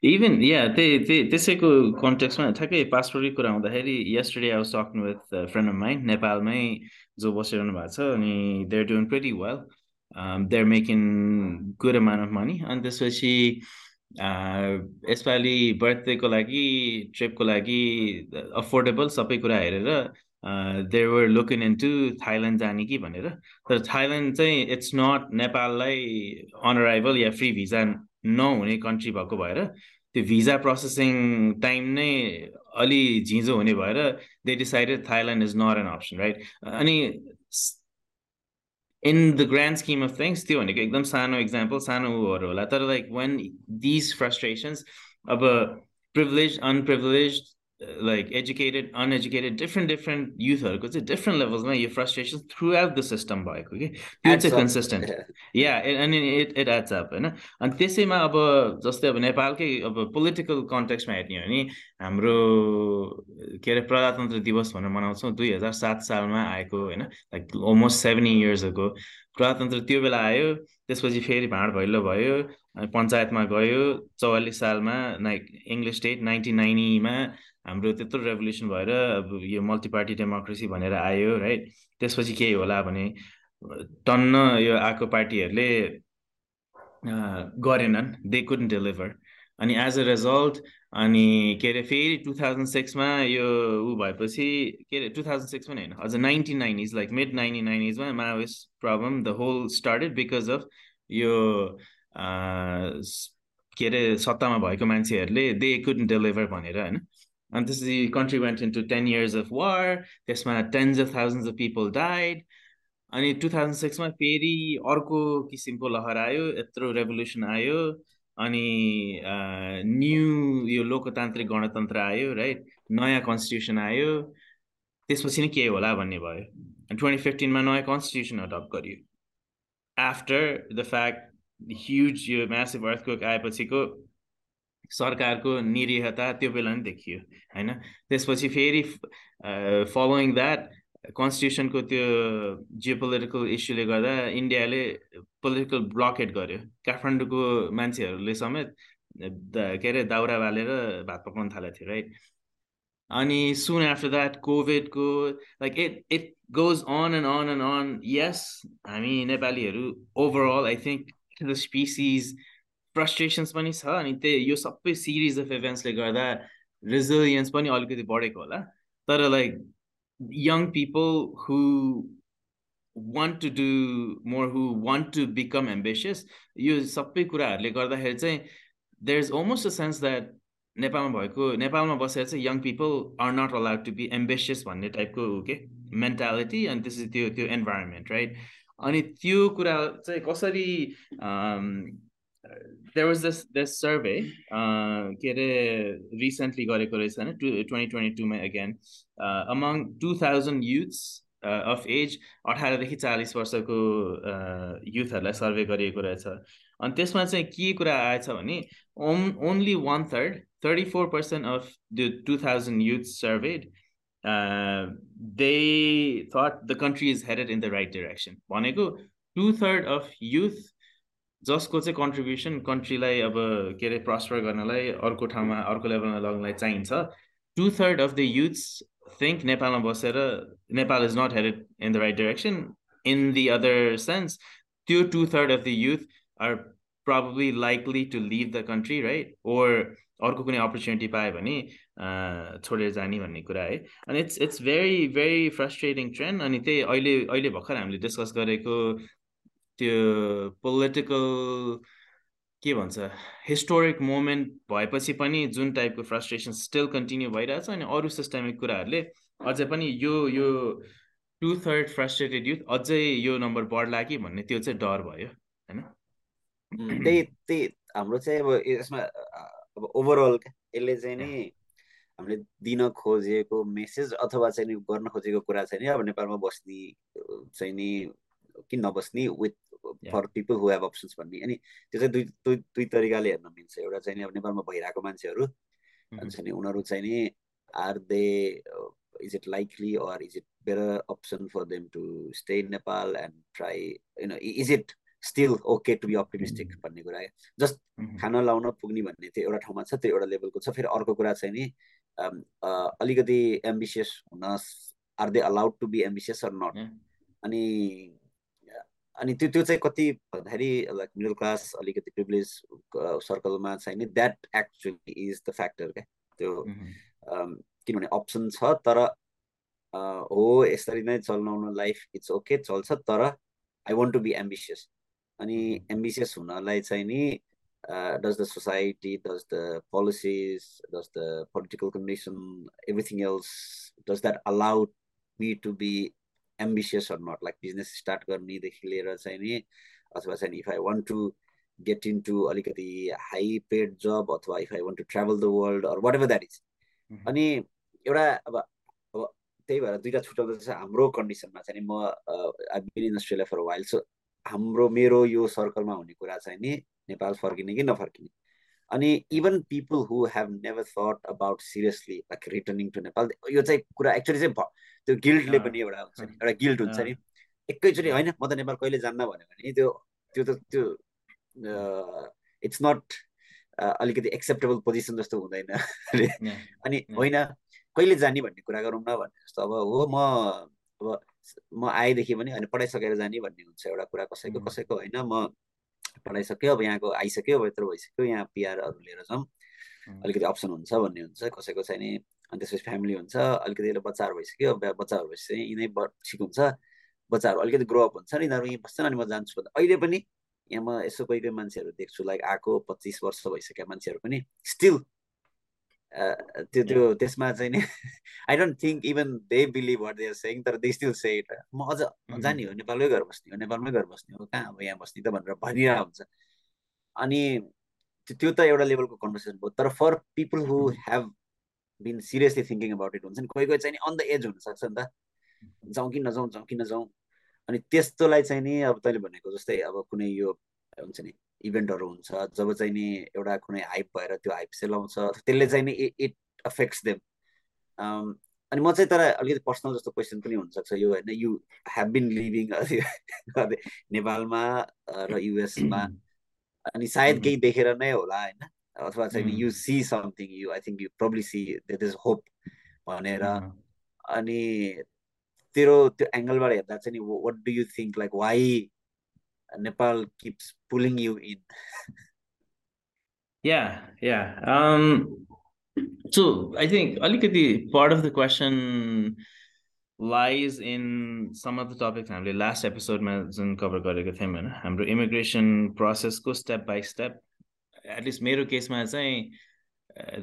इभन या त्यही त्यही त्यसैको कन्टेक्समा ठ्याक्कै पासपोर्टकै कुरा आउँदाखेरि yesterday I was talking with friend of mine नेपालमै जो बसिरहनु भएको छ अनि they're doing pretty well they're making good amount of money अनि त्यसपछि यसपालि बर्थडेको लागि ट्रिपको लागि अफोर्डेबल सबै कुरा हेरेर they were looking into Thailand जाने कि भनेर तर थाइल्यान्ड चाहिँ इट्स नट नेपाललाई अनराइभल या फ्री भिजा नहुने कन्ट्री भएको भएर त्यो भिजा प्रोसेसिङ टाइम नै अलि झिँजो हुने भएर they decided Thailand is not an option right अनि in the grand scheme of things त्यो भनेको एकदम सानो इक्जाम्पल सानो उहरू होला। तर लाइक वेन दिज फ्रस्ट्रेसन्स अब privilege unprivilege like educated uneducated different different युथहरूको चाहिँ डिफ्रेन्ट लेभल्समा यो frustration throughout the system भएको कि त्यो चाहिँ कन्सिस्टेन्ट या अनि इट इट एड्स अप होइन अनि त्यसैमा अब जस्तै अब नेपालकै अब पोलिटिकल कन्टेक्समा हेर्ने हो भने हाम्रो के अरे प्रजातन्त्र दिवस भनेर मनाउँछौँ दुई हजार सात सालमा आएको होइन? लाइक अलमोस्ट सेभेन इयर्सहरूको प्रजातन्त्र त्यो बेला आयो त्यसपछि फेरि भाँड भैलो भयो पञ्चायतमा गयो चौवालिस सालमा नाइ इङ्ग्लिस स्टेट नाइन्टिन नाइन्टीमा हाम्रो त्यत्रो रेभोल्युसन भएर अब यो मल्टी पार्टी डेमोक्रेसी भनेर आयो राइट? त्यसपछि केही होला भने टन्न यो आएको पार्टीहरूले गरेनन् दे कुडन्ट डेलिभर अनि एज अ रिजल्ट अनि के अरे फेरि टु थाउजन्ड सिक्समा यो ऊ भएपछि के अरे टु थाउजन्ड सिक्स पनि होइन अझ nineteen nineties like mid nineteen नाइन्टिजमा Maoist problem the whole started because of यो के अरे सत्तामा भएको मान्छेहरूले दे कुड डेलिभर भनेर होइन। अनि त्यसपछि country went into ten years of war त्यसमा tens of thousands of people died अनि टु थाउजन्ड सिक्समा फेरि अर्को किसिमको लहर आयो यत्रो रेभोल्युसन आयो। अनि न्यु यो लोकतान्त्रिक गणतन्त्र आयो राइट? नयाँ कन्स्टिट्युसन आयो। त्यसपछि नै के होला भन्ने भयो। ट्वेन्टी फिफ्टिनमा नयाँ कन्स्टिट्युसन अडप्ट गरियो। आफ्टर द फ्याक्ट ह्युज यो म्यासिभ अर्थको आएपछिको सरकारको निरीहता त्यो बेला नै देखियो होइन? त्यसपछि फेरि फलोइङ द्याट कन्स्टिट्युसनको त्यो जियो पोलिटिकल इस्युले गर्दा इन्डियाले पोलिटिकल ब्लकेट गर्यो। काठमाडौँको मान्छेहरूले समेत के अरे दाउरा बालेर भात पकाउन थालेको थियो राइट अनि सुन आफ्टर द्याट कोभिडको like it it goes on and on and on यस हामी नेपालीहरू overall I think the species frustrations पनि छ अनि त्यही यो सबै सिरिज अफ इभेन्ट्सले गर्दा रिजिलियन्स पनि अलिकति बढेको होला। तर like young people who want to do more who want to become ambitious यो सबै कुराहरूले गर्दाखेरि चाहिँ there is almost a sense that नेपालमा भएको नेपालमा बसेर चाहिँ young people are not allowed to be ambitious भन्ने टाइपको के मेन्टालिटी अनि त्यसपछि त्यो त्यो इन्भाइरोमेन्ट राइट अनि त्यो कुरा चाहिँ कसरी there was this this survey uh, के अरे रिसेन्टली गरेको रहेछ होइन to twenty twenty टूमा again among two thousand youths of age अठारदेखि चालिस वर्षको युथहरूलाई सर्वे गरिएको रहेछ। अनि त्यसमा चाहिँ के कुरा आएछ भने on only one third thirty four percent of the two thousand youth surveyed they thought the country is headed in the right direction भनेको टु थर्ड अफ युथ जसको चाहिँ कन्ट्रिब्युसन कन्ट्रीलाई अब के अरे प्रस्पर गर्नलाई अर्को ठाउँमा अर्को लेभलमा लग्नलाई चाहिन्छ two third of the youths think नेपालमा बसेर Nepal is not headed in the right direction in the other sense त्यो two third of the youth are probably likely to leave the country right or अर्को कुनै opportunity पायो भने छोडेर जाने भन्ने कुरा है। अनि it's it's very very frustrating trend अनि त्यही अहिले अहिले भर्खर हामीले डिस्कस गरेको त्यो पोलिटिकल के भन्छ हिस्टोरिक मोमेन्ट भएपछि पनि जुन टाइपको फ्रस्ट्रेसन स्टिल कन्टिन्यू भइरहेछ अनि अरू सिस्टमिक कुराहरूले अझै पनि यो यो टु थर्ड फ्रस्ट्रेटेड युथ अझै यो नम्बर बढ्ला कि भन्ने त्यो चाहिँ डर भयो होइन? त्यही त्यही हाम्रो चाहिँ अब यसमा अब ओभरअल यसले चाहिँ नि हामीले दिन खोजेको मेसेज अथवा चाहिँ नि गर्न खोजेको कुरा चाहिँ नि अब नेपालमा बस्ने चाहिँ नि किन नबस्ने with for people who have options भन्ने। अनि त्यो चाहिँ दुई दुई दुई तरिकाले हेर्न मिल्छ। एउटा चाहिँ नि अब नेपालमा भइरहेको मान्छेहरू भन्छ नि उनीहरू चाहिँ नि are they is it likely or is it better option for them to stay in Nepal and try you know is it still okay to be optimistic भन्ने कुरा। जस्ट खाना लाउन पुग्ने भन्ने त्यो एउटा ठाउँमा छ त्यो एउटा लेभलको छ। फेरि अर्को कुरा चाहिँ नि अलिकति एम्बिसियस हुन are they allowed to be ambitious or not अनि अनि त्यो त्यो चाहिँ कति भन्दाखेरि लाइक मिडल क्लास अलिकति प्रिभिलेज सर्कलमा चाहिँ नि that actually is the factor क्या? त्यो किनभने अप्सन छ तर हो यसरी नै चलाउन लाइफ इट्स ओके चल्छ तर I want to be ambitious अनि एम्बिसियस हुनलाई चाहिँ नि does the society does the policies does the political condition everything else does that allow me to be ambitious or not like business start गर्नेदेखि लिएर चाहिँ नि अथवा चाहिँ if I want to get into अलिकति high paid job अथवा if I want to travel the world or whatever that is अनि एउटा अब अब त्यही भएर दुइटा छुट्याउँदा चाहिँ हाम्रो कन्डिसनमा चाहिँ म I been in Australia for while so हाम्रो मेरो यो सर्कलमा हुने कुरा चाहिँ नि नेपाल फर्किने कि नफर्किने? अनि even people who have never thought about seriously like returning to Nepal यो चाहिँ कुरा एक्चुली चाहिँ त्यो गिल्डले पनि एउटा हुन्छ नि एउटा गिल्ड हुन्छ नि। एकैचोटि होइन म त नेपाल कहिले जान्न भन्यो भने त्यो त्यो त त्यो इट्स नट अलिकति एक्सेप्टेबल पोजिसन जस्तो हुँदैन। अनि होइन कहिले जाने भन्ने कुरा गरौँ न भन्ने जस्तो। अब हो म अब म आएदेखि पनि होइन पढाइसकेर जाने भन्ने हुन्छ एउटा कुरा कसैको कसैको होइन म पढाइसक्यो अब यहाँको आइसक्यो अब यत्रो भइसक्यो यहाँ पिआरहरू लिएर जाउँ अलिकति अप्सन हुन्छ भन्ने हुन्छ कसैको चाहिँ नि अनि त्यसपछि फ्यामिली हुन्छ अलिकति बच्चाहरू भइसक्यो बच्चाहरू भइसक्यो यिनै ठिक हुन्छ। बच्चाहरू अलिकति ग्रोअप हुन्छ नि यिनीहरू यहीँ बस्छन् अनि म जान्छु भन्दा। अहिले पनि यहाँ म यसो कोही कोही मान्छेहरू देख्छु लाइक आएको पच्चिस वर्ष भइसकेका मान्छेहरू पनि स्टिल त्यो त्यो त्यसमा चाहिँ नि I don't think even they believe what they're saying तर दे स्टिल से इट म अझ जाने हो नेपालमै घर बस्ने हो नेपालमै घर बस्ने हो कहाँ अब यहाँ बस्ने त भनेर भनिरहेको हुन्छ। अनि त्यो त एउटा लेभलको कन्भर्सेसन भयो तर for people who have been seriously thinking about it हुन्छ नि कोही कोही चाहिँ नि अन द एज हुनसक्छ नि त। जाउँ कि नजाउँ जाउँ कि नजाउँ। अनि त्यस्तोलाई चाहिँ नि अब तैँले भनेको जस्तै अब कुनै यो हुन्छ नि इभेन्टहरू हुन्छ जब चाहिँ नि एउटा कुनै हाइप भएर त्यो हाइप सेलाउँछ त्यसले चाहिँ नि इट अफेक्ट्स देम अनि म चाहिँ तर अलिकति पर्सनल जस्तो क्वेसन पनि हुनसक्छ यो होइन यु हेभ बिन लिभिङ नेपालमा र युएसमा अनि सायद केही देखेर नै होला होइन अथवा चाहिँ you see something you I think you probably see that is hope भनेर अनि तेरो त्यो एङ्गलबाट हेर्दा चाहिँ नि what do you think like why Nepal keeps pulling you in? yeah, yeah. Um, so I think alikati part of the question lies in some of the topics हामीले last एपिसोडमा जुन कभर गरेको थियौँ होइन हाम्रो immigration प्रोसेसको step by step at least मेरो केसमा चाहिँ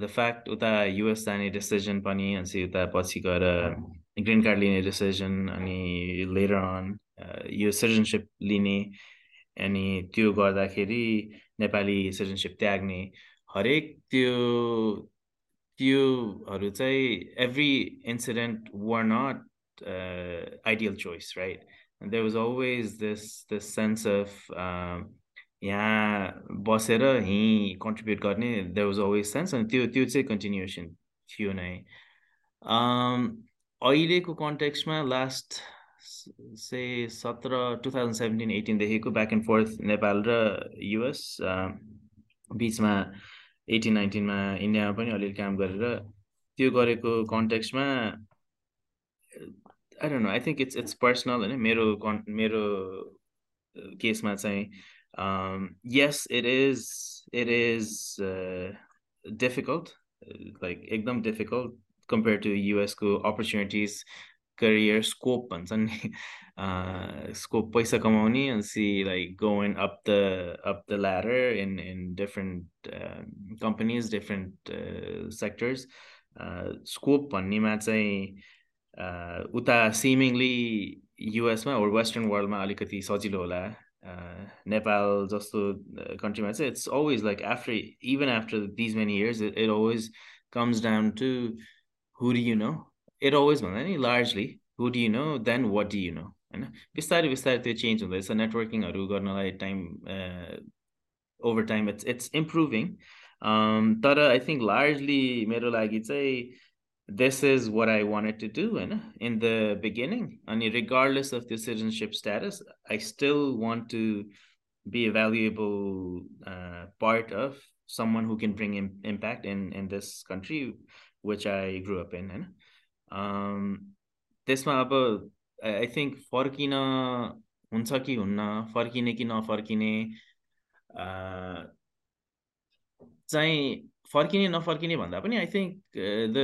द फ्याक्ट उता युएस जाने डिसिजन पनि अनि उता पछि गएर ग्रिन कार्ड लिने डिसिजन अनि लेटर अन यो सिटिजनसिप लिने अनि त्यो गर्दाखेरि नेपाली सिटिजनसिप त्याग्ने हरेक त्यो त्योहरू चाहिँ every incident were not ideal choice right there was always this this sense of यहाँ बसेर यहीँ कन्ट्रिब्युट गर्ने देयर वाज अलवेज सेन्स अनि त्यो त्यो चाहिँ कन्टिन्युएसन थियो नै। अहिलेको कन्टेक्स्टमा लास्ट से सत्र टु थाउजन्ड सेभेन्टिन एटिनदेखिको ब्याक एन्ड फोर्थ नेपाल र युएस बिचमा एटिन नाइन्टिनमा इन्डियामा पनि अलिअलि काम गरेर त्यो गरेको कन्टेक्स्टमा I don't know I think it's it's personal होइन। मेरो कन् मेरो केसमा चाहिँ yes it is it is difficult like एकदम डिफिकल्ट कम्पेयर टु युएसको अपर्च्युनिटिज करियर स्कोप भन्छन् नि स्कोप पैसा कमाउने and see like going up the up the ladder in in different uh, companies different uh, sectors. Scope भन्नेमा चाहिँ उता सिमिङली युएसमा ओर western वर्ल्डमा अलिकति सजिलो होला नेपाल जस्तो कन्ट्रीमा चाहिँ it's always like after even after these many years it always comes down to who do you know it always भन्दा नि largely who do you know then what do you know होइन बिस्तारै बिस्तारै त्यो चेन्ज हुँदैछ नेटवर्किङहरू गर्नलाई time over time it's it's improving तर आई थिङ्क लार्जली मेरो लागि चाहिँ this is what I wanted to do होइन इन द बिगिनिङ अनि रिगार्डलेस अफ त्यो citizenship status I still want to be a valuable uh, part of someone who can bring in, impact in in this country which i grew up in and त्यसमा अब I think फर्किन हुन्छ कि हुन्न? फर्किने कि नफर्किने? चाहिँ फर्किने नफर्किने भन्दा पनि आई थिङ्क द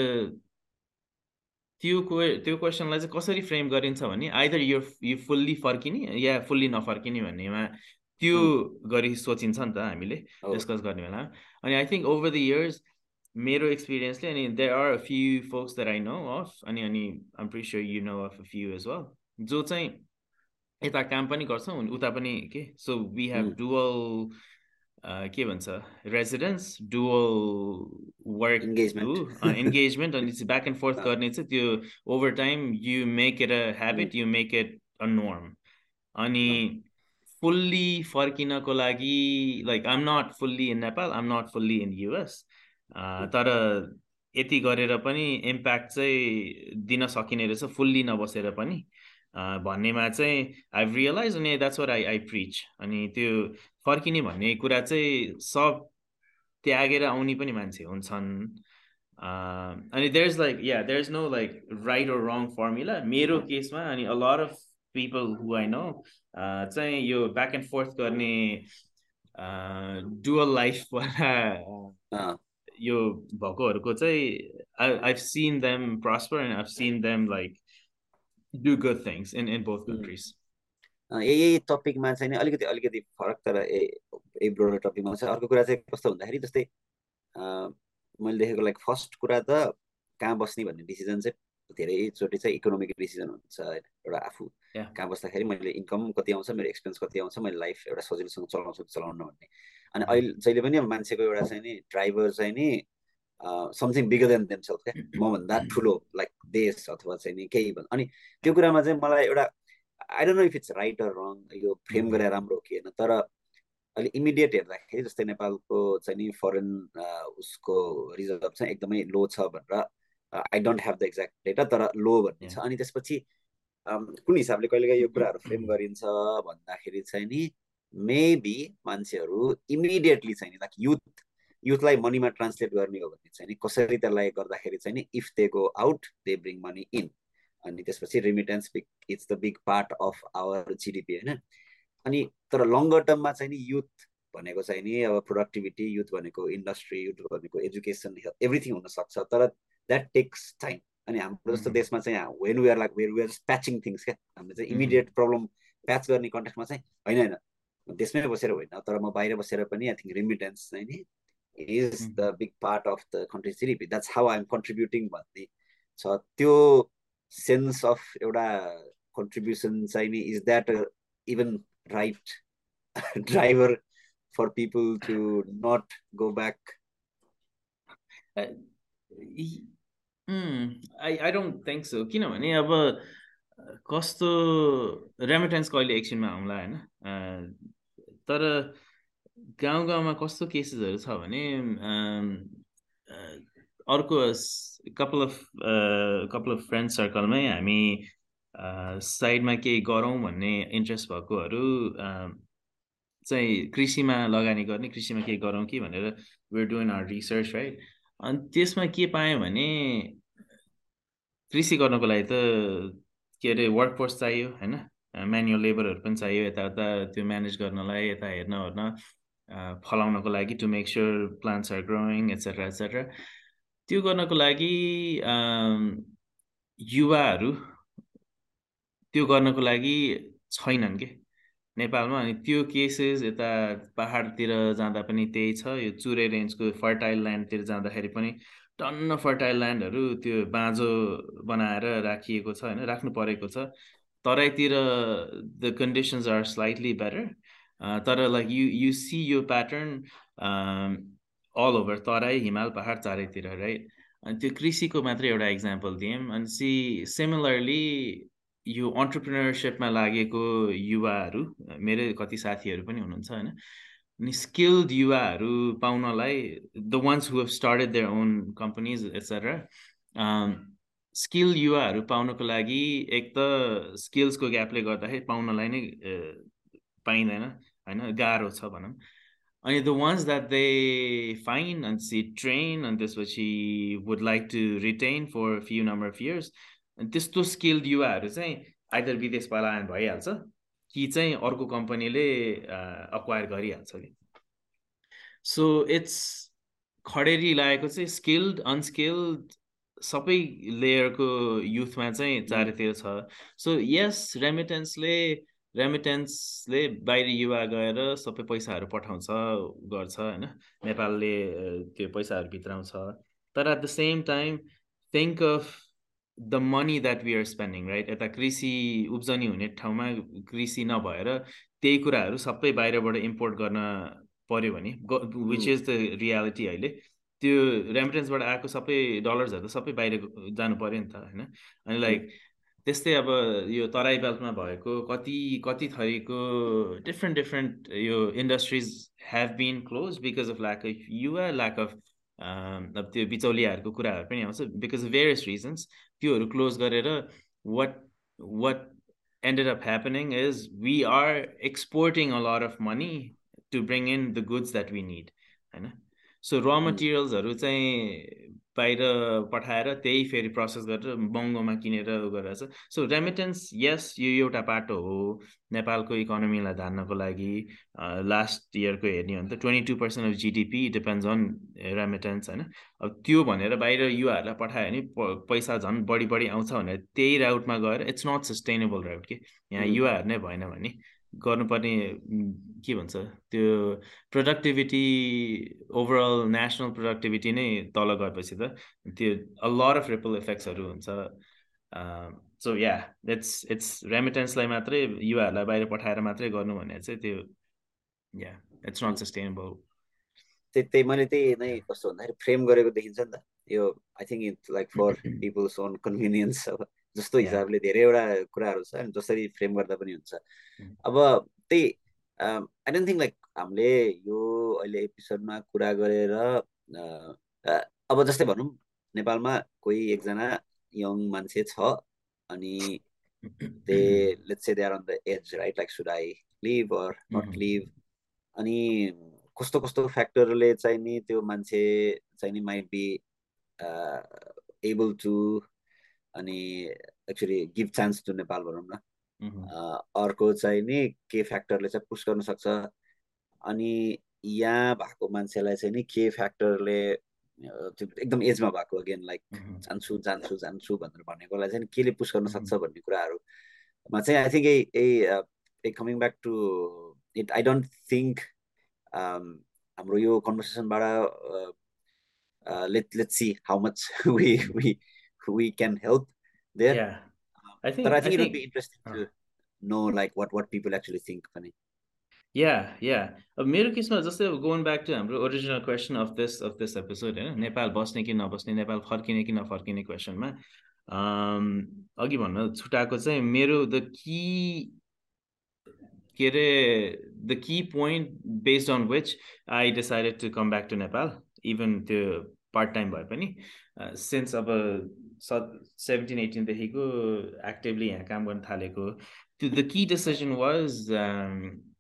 त्यो त्यो क्वेसनलाई चाहिँ कसरी फ्रेम गरिन्छ भने आइदर यो यो फुल्ली फर्किने या फुल्ली नफर्किने भन्नेमा त्यो गरी सोचिन्छ नि त हामीले डिस्कस गर्ने बेला। अनि I think over the years मेरो एक्सपिरियन्सले अनि there are a few folks that I know of अनि अनि I'm pretty sure you know of a few as well जो चाहिँ यता काम पनि गर्छौँ उता पनि के? सो वी हेभ डुवल के भन्छ? रेजिडेन्स डुवल वर्क इन्गेजमेन्ट अनि ब्याक एन्ड फोर्थ गर्ने चाहिँ त्यो over time you make it a habit you make it a norm अनि फुल्ली फर्किनको लागि like I'm not fully in Nepal I'm not fully in US तर यति गरेर पनि इम्प्याक्ट चाहिँ दिन सकिने रहेछ फुल्ली नबसेर पनि। भन्नेमा चाहिँ आई रियलाइज अनि that's what I I preach अनि त्यो फर्किने भन्ने कुरा चाहिँ सब त्यागेर आउने पनि मान्छे हुन्छन्। अनि there is like yeah there is no like right or wrong formula मेरो केसमा अनि a lot of people who I know चाहिँ यो ब्याक एन्ड फोर्थ गर्ने डुअल लाइफवाला यो भएकोहरूको चाहिँ I I've seen them prosper and I've seen them like do good things in in both countries यही टपिकमा चाहिँ अलिकति अलिकति फरक तर ए ए ब्रोडर टपिकमा चाहिँ अर्को कुरा चाहिँ कस्तो भन्दाखेरि जस्तै मैले देखेको लाइक फर्स्ट कुरा त कहाँ बस्ने भन्ने डिसिजन चाहिँ धेरैचोटि चाहिँ इकोनोमिक डिसिजन हुन्छ होइन? एउटा आफू कहाँ बस्दाखेरि मैले इन्कम कति आउँछ मेरो एक्सपेन्स कति आउँछ मैले लाइफ एउटा सजिलोसँग चलाउँछु चलाउनु भन्ने। अनि अहिले जहिले पनि अब मान्छेको एउटा चाहिँ नि ड्राइभर चाहिँ नि समथिङ बिगर देन देमसेल्फ क्या। मभन्दा ठुलो लाइक देश अथवा चाहिँ नि केही भन् अनि त्यो कुरामा चाहिँ मलाई एउटा I don't know if it's right or wrong यो फ्रेम गरेर राम्रो हो कि होइन तर अहिले इमिडिएट हेर्दाखेरि जस्तै नेपालको चाहिँ नि फरेन उसको रिजर्भ चाहिँ एकदमै लो छ भनेर I don't have the exact data तर लो भन्ने छ। अनि त्यसपछि कुन हिसाबले कहिलेकाहीँ यो कुराहरू फ्रेम गरिन्छ भन्दाखेरि चाहिँ नि मेबी मान्छेहरू इमिडिएटली चाहिँ नि लाइक युथ युथलाई मनीमा ट्रान्सलेट गर्ने हो भने चाहिँ नि कसरी त्यसलाई गर्दाखेरि चाहिँ नि if they go out they bring money in अनि त्यसपछि remittance big it's the big part of our GDP होइन? अनि तर लङ्गर टर्ममा चाहिँ नि युथ भनेको चाहिँ नि अब प्रोडक्टिभिटी युथ भनेको इन्डस्ट्री युथ भनेको एजुकेसन एभ्रिथिङ हुनसक्छ तर द्याट टेक्स टाइम अनि हाम्रो जस्तो देशमा चाहिँ when we are like where we are patching things क्या? हामीले चाहिँ इमिडिएट प्रब्लम प्याच गर्ने कन्टेक्समा चाहिँ होइन होइन। देशमै बसेर होइन तर म बाहिर बसेर पनि आई थिङ्क रिमिटेन्स चाहिँ नि is the big part of the country that's how I'm contributing भन्ने छ त्यो सेन्स अफ एउटा कन्ट्रिब्युसन चाहिँ नि is that even right driver for people to not go back I I don't think so किनभने अब कस्तो रेमिटेन्स कहिले एकछिनमा आउँला होइन? तर गाउँ गाउँमा कस्तो केसेसहरू छ भने अर्को couple of couple of friend सर्कलमै हामी साइडमा केही गरौँ भन्ने इन्ट्रेस्ट भएकोहरू चाहिँ कृषिमा लगानी गर्ने कृषिमा केही गरौँ कि भनेर we're doing our research right अनि त्यसमा के पाएँ भने कृषि गर्नको लागि त के अरे वर्कफोर्स चाहियो होइन? म्यानुअल लेबरहरू पनि चाहियो यताउता त्यो म्यानेज गर्नलाई यता हेर्न ओर्न फलाउनको लागि to make sure plants are growing et cetera et cetera त्यो गर्नको लागि युवाहरू त्यो गर्नको लागि छैनन् कि? नेपालमा अनि त्यो केसेस यता पाहाडतिर जाँदा पनि त्यही छ। यो चुरे रेन्जको फर्टाइल ल्यान्डतिर जाँदाखेरि पनि टन्न फर्टाइल ल्यान्डहरू त्यो बाँझो बनाएर राखिएको छ होइन? राख्नु परेको छ। तराईतिर the conditions are slightly better तर लाइक यु यु सी यो प्याटर्न अल ओभर तराई हिमाल पहाड चारैतिर राइट अनि त्यो कृषिको मात्रै एउटा इक्जाम्पल दिएँ अनि सी सिमिलरली यो अन्टरप्रिनरसिपमा लागेको युवाहरू मेरो कति साथीहरू पनि हुनुहुन्छ होइन? अनि स्किल्ड युवाहरू पाउनलाई the ones who have started their own companies et cetera skill युवाहरू पाउनको लागि एक त स्किल्सको ग्यापले गर्दाखेरि पाउनलाई नै पाइँदैन होइन गाह्रो छ भनौँ। अनि the ones that they find अनि सी ट्रेन अनि त्यसपछि would like to retain for few number of years अनि त्यस्तो स्किल्ड युवाहरू चाहिँ आइदर विदेश पलायन भइहाल्छ कि चाहिँ अर्को कम्पनीले अक्वायर गरिहाल्छ कि? सो इट्स खडेरी लागेको चाहिँ स्किल्ड अनस्किल्ड सबै लेयरको युथमा चाहिँ चारैतिर छ। सो यस रेमिटेन्सले रेमिटेन्सले बाहिर युवा गएर सबै पैसाहरू पठाउँछ गर्छ होइन? नेपालले त्यो पैसाहरू भित्राउँछ तर at the same time think of the money that we are spending right यता कृषि उब्जनी हुने ठाउँमा कृषि नभएर त्यही कुराहरू सबै बाहिरबाट इम्पोर्ट गर्न पऱ्यो भने विच इज द रियालिटी अहिले त्यो रेमिटेन्सबाट आएको सबै डलर्सहरू त सबै बाहिर जानु पऱ्यो नि त होइन? अनि लाइक त्यस्तै अब यो तराई बेल्टमा भएको कति कति थरीको डिफ्रेन्ट डिफ्रेन्ट यो industries have been close because of lack of युवा ल्याक अफ अब त्यो बिचौलियाहरूको कुराहरू पनि आउँछ बिकज अफ भेरियस रिजन्स त्योहरू क्लोज गरेर what what ended up happening is we are exporting a lot of money to bring in the goods that we need होइन So र मटेरियल्सहरू चाहिँ बाहिर पठाएर त्यही फेरि प्रोसेस गरेर महँगोमा किनेर गरेर छ। सो रेमिटेन्स यस यो एउटा बाटो हो नेपालको इकोनोमीलाई धान्नको लागि। लास्ट इयरको हेर्ने हो भने त twenty two percent of GDP depends on remittance होइन। अब त्यो भनेर बाहिर युवाहरूलाई पठायो भने पैसा झन् बढी बढी आउँछ भनेर त्यही राउटमा गएर इट्स नट सस्टेनेबल राउट कि। यहाँ युवाहरू नै भएन भने। गर्नुपर्ने के भन्छ त्यो प्रोडक्टिभिटी ओभरअल नेसनल प्रोडक्टिभिटी नै तल गएपछि त त्यो अ लर अफ रिपल इफेक्ट्सहरू हुन्छ। सो या इट्स इट्स रेमिटेन्सलाई मात्रै युवाहरूलाई बाहिर पठाएर मात्रै गर्नु भने चाहिँ त्यो या इट्स नट सस्टेनेबल त्यही मैले त्यही नै कस्तो भन्दाखेरि फ्रेम गरेको देखिन्छ नि त। यो I think it's like for people's own convenience अब। जस्तो हिसाबले धेरैवटा कुराहरू छ जसरी फ्रेम गर्दा पनि हुन्छ अब त्यही आई डोन्ट थिङ्क लाइक हामीले यो अहिले एपिसोडमा कुरा गरेर अब जस्तै भनौँ नेपालमा कोही एकजना यङ मान्छे छ अनि they let's say they are on the edge right like should I leave or not leave अनि कस्तो कस्तो फ्याक्टरले चाहिँ नि त्यो मान्छे चाहिँ नि माइट बी एबल टु अनि actually give chance to Nepal भनौँ न। अर्को चाहिँ नि के फ्याक्टरले चाहिँ पुस गर्न सक्छ। अनि यहाँ भएको मान्छेलाई चाहिँ नि के फ्याक्टरले एकदम एजमा भएको अगेन लाइक जान्छु जान्छु जान्छु भनेर भनेकोलाई चाहिँ केले पुस गर्न सक्छ भन्ने कुराहरूमा चाहिँ I think uh coming back to it I don't think हाम्रो यो कन्भर्सेसनबाट let let see how much we we we can help there. Yeah, I think. But I think I it think, would be interesting uh, to know like what what people actually think. Funny. Yeah, yeah. अब मेरो केसमा जस्तै अब gone back to हाम्रो original question of this of this episode होइन नेपाल बस्ने कि नबस्ने नेपाल फर्किने कि नफर्किने क्वेसनमा अघि भन्न छुट्याएको चाहिँ मेरो द कि के are the key point based on which I decided to come back to Nepal even त्यो पार्ट टाइम भए पनि सिन्स अब स सेभेन्टिन एटिनदेखिको एक्टिभली यहाँ काम गर्न थालेको। त्यो द कि डिसिजन वाज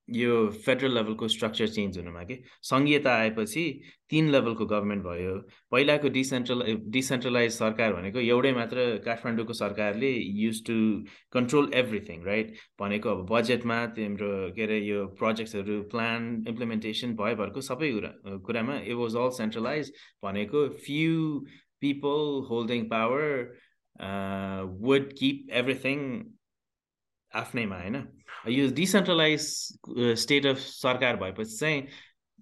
यो फेडरल लेभलको स्ट्रक्चर चेन्ज हुनुमा कि? सङ्घीयता आएपछि तिन लेभलको गभर्मेन्ट भयो। पहिलाको डिसेन्ट्रल डिसेन्ट्रलाइज सरकार भनेको एउटै मात्र काठमाडौँको सरकारले use to control everything right भनेको अब बजेटमा तिम्रो के अरे यो प्रोजेक्ट्सहरू प्लान इम्प्लिमेन्टेसन भएभरको सबै कुरा कुरामा इट वाज अल सेन्ट्रलाइज भनेको few people holding power uh, would keep everything आफ्नैमा होइन यो डिसेन्ट्रलाइज स्टेट अफ सरकार भएपछि चाहिँ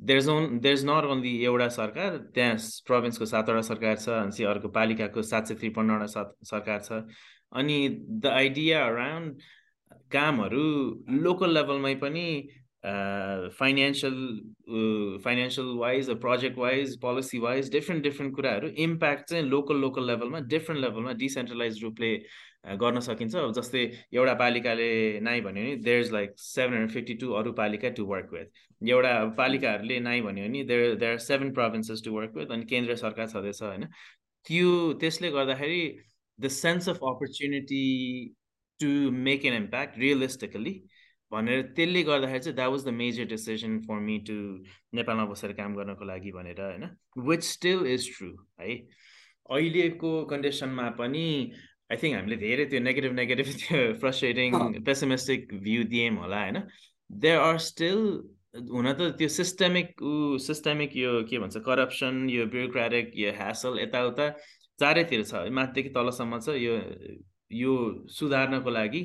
there is on there is not only एउटा सरकार त्यहाँ प्रोभिन्सको सातवटा सरकार छ अनि अर्को पालिकाको सात सय त्रिपन्नवटा सरकार छ अनि द आइडिया अराउन्ड कामहरू लोकल लेभलमै पनि financial financial wise project wise policy wise different different कुराहरू इम्प्याक्ट चाहिँ लोकल लोकल लेभलमा डिफ्रेन्ट लेभलमा डिसेन्ट्रलाइज रूपले गर्न सकिन्छ। जस्तै एउटा पालिकाले नाइ भन्यो भने there is like seven hundred fifty two अरू पालिका टु वर्क विथ एउटा पालिकाहरूले नाइ भन्यो भने there there are seven provinces to work with अनि केन्द्र सरकार छँदैछ होइन? त्यो त्यसले गर्दाखेरि the sense of opportunity to make an impact realistically भनेर त्यसले गर्दाखेरि चाहिँ that was the major decision for me to नेपालमा बसेर काम गर्नको लागि भनेर होइन? विच स्टिल इज ट्रु है? अहिलेको कन्डिसनमा पनि आई थिङ्क हामीले धेरै त्यो नेगेटिभ नेगेटिभ त्यो फ्रस्ट्रेटिङ पेसिमिस्टिक भ्यू दियौँ होला होइन? देयर आर स्टिल हुन त त्यो सिस्टेमिक ऊ सिस्टेमिक यो के भन्छ करप्सन यो ब्युरोक्रेटिक यो ह्यासल यताउता चारैतिर छ। माथिदेखि तलसम्म छ यो यो सुधार्नको लागि।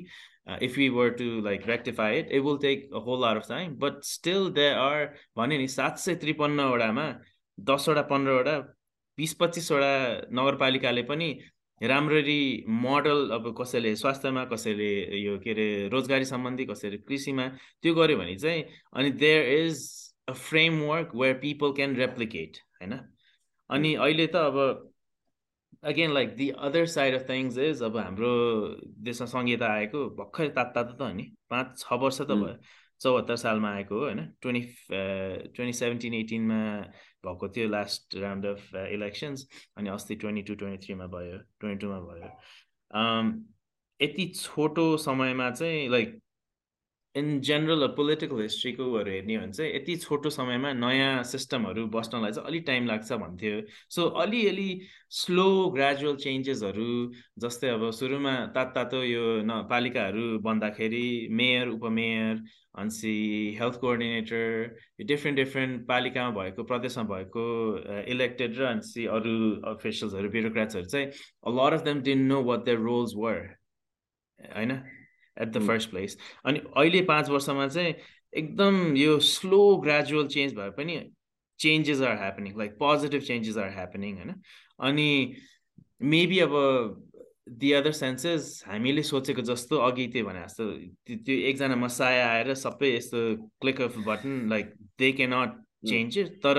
Uh, if we were to like rectify it, it will take a whole lot of time. But still there are भने नि सात सय त्रिपन्नवटामा दसवटा पन्ध्रवटा बिस पच्चिसवटा नगरपालिकाले पनि राम्ररी मोडल अब कसैले स्वास्थ्यमा कसैले यो के अरे रोजगारी सम्बन्धी कसैले कृषिमा त्यो गर्यो भने चाहिँ अनि there is a framework where people can replicate होइन अनि अहिले त अब again like the other side of things is अब हाम्रो देशमा संहिता आएको भर्खर तात तातो त हो नि। पाँच छ वर्ष त भयो। चौहत्तर सालमा आएको हो होइन? ट्वेन्टी ट्वेन्टी सेभेन्टिन एटिनमा भएको थियो लास्ट राउन्ड अफ इलेक्सन्स अनि अस्ति ट्वेन्टी टू ट्वेन्टी थ्रीमा भयो ट्वेन्टी टूमा भयो। यति छोटो समयमा चाहिँ लाइक इन जेनरल पोलिटिकल हिस्ट्रीकोहरू हेर्ने हो भने चाहिँ यति छोटो समयमा नयाँ सिस्टमहरू बस्नलाई चाहिँ अलिक टाइम लाग्छ भन्थ्यो। सो अलिअलि स्लो ग्रेजुअल चेन्जेसहरू जस्तै अब सुरुमा तात तातो यो न पालिकाहरू बन्दाखेरि मेयर उपमेयर अनि हेल्थ कोअर्डिनेटर डिफ्रेन्ट डिफ्रेन्ट पालिकामा भएको प्रदेशमा भएको इलेक्टेड र अनि अरू अफिसियल्सहरू ब्युरोक्राट्सहरू चाहिँ lot of them didn't know what the roles were होइन? एट द फर्स्ट प्लेस अनि अहिले पाँच वर्षमा चाहिँ एकदम यो स्लो ग्रेजुअल चेन्ज भए पनि changes are happening like positive changes are happening होइन? अनि मेबी अब दि अदर सेन्सेस हामीले सोचेको जस्तो अघि त्यो भने जस्तो त्यो एकजना मसाया आएर सबै यस्तो click of button like they cannot change तर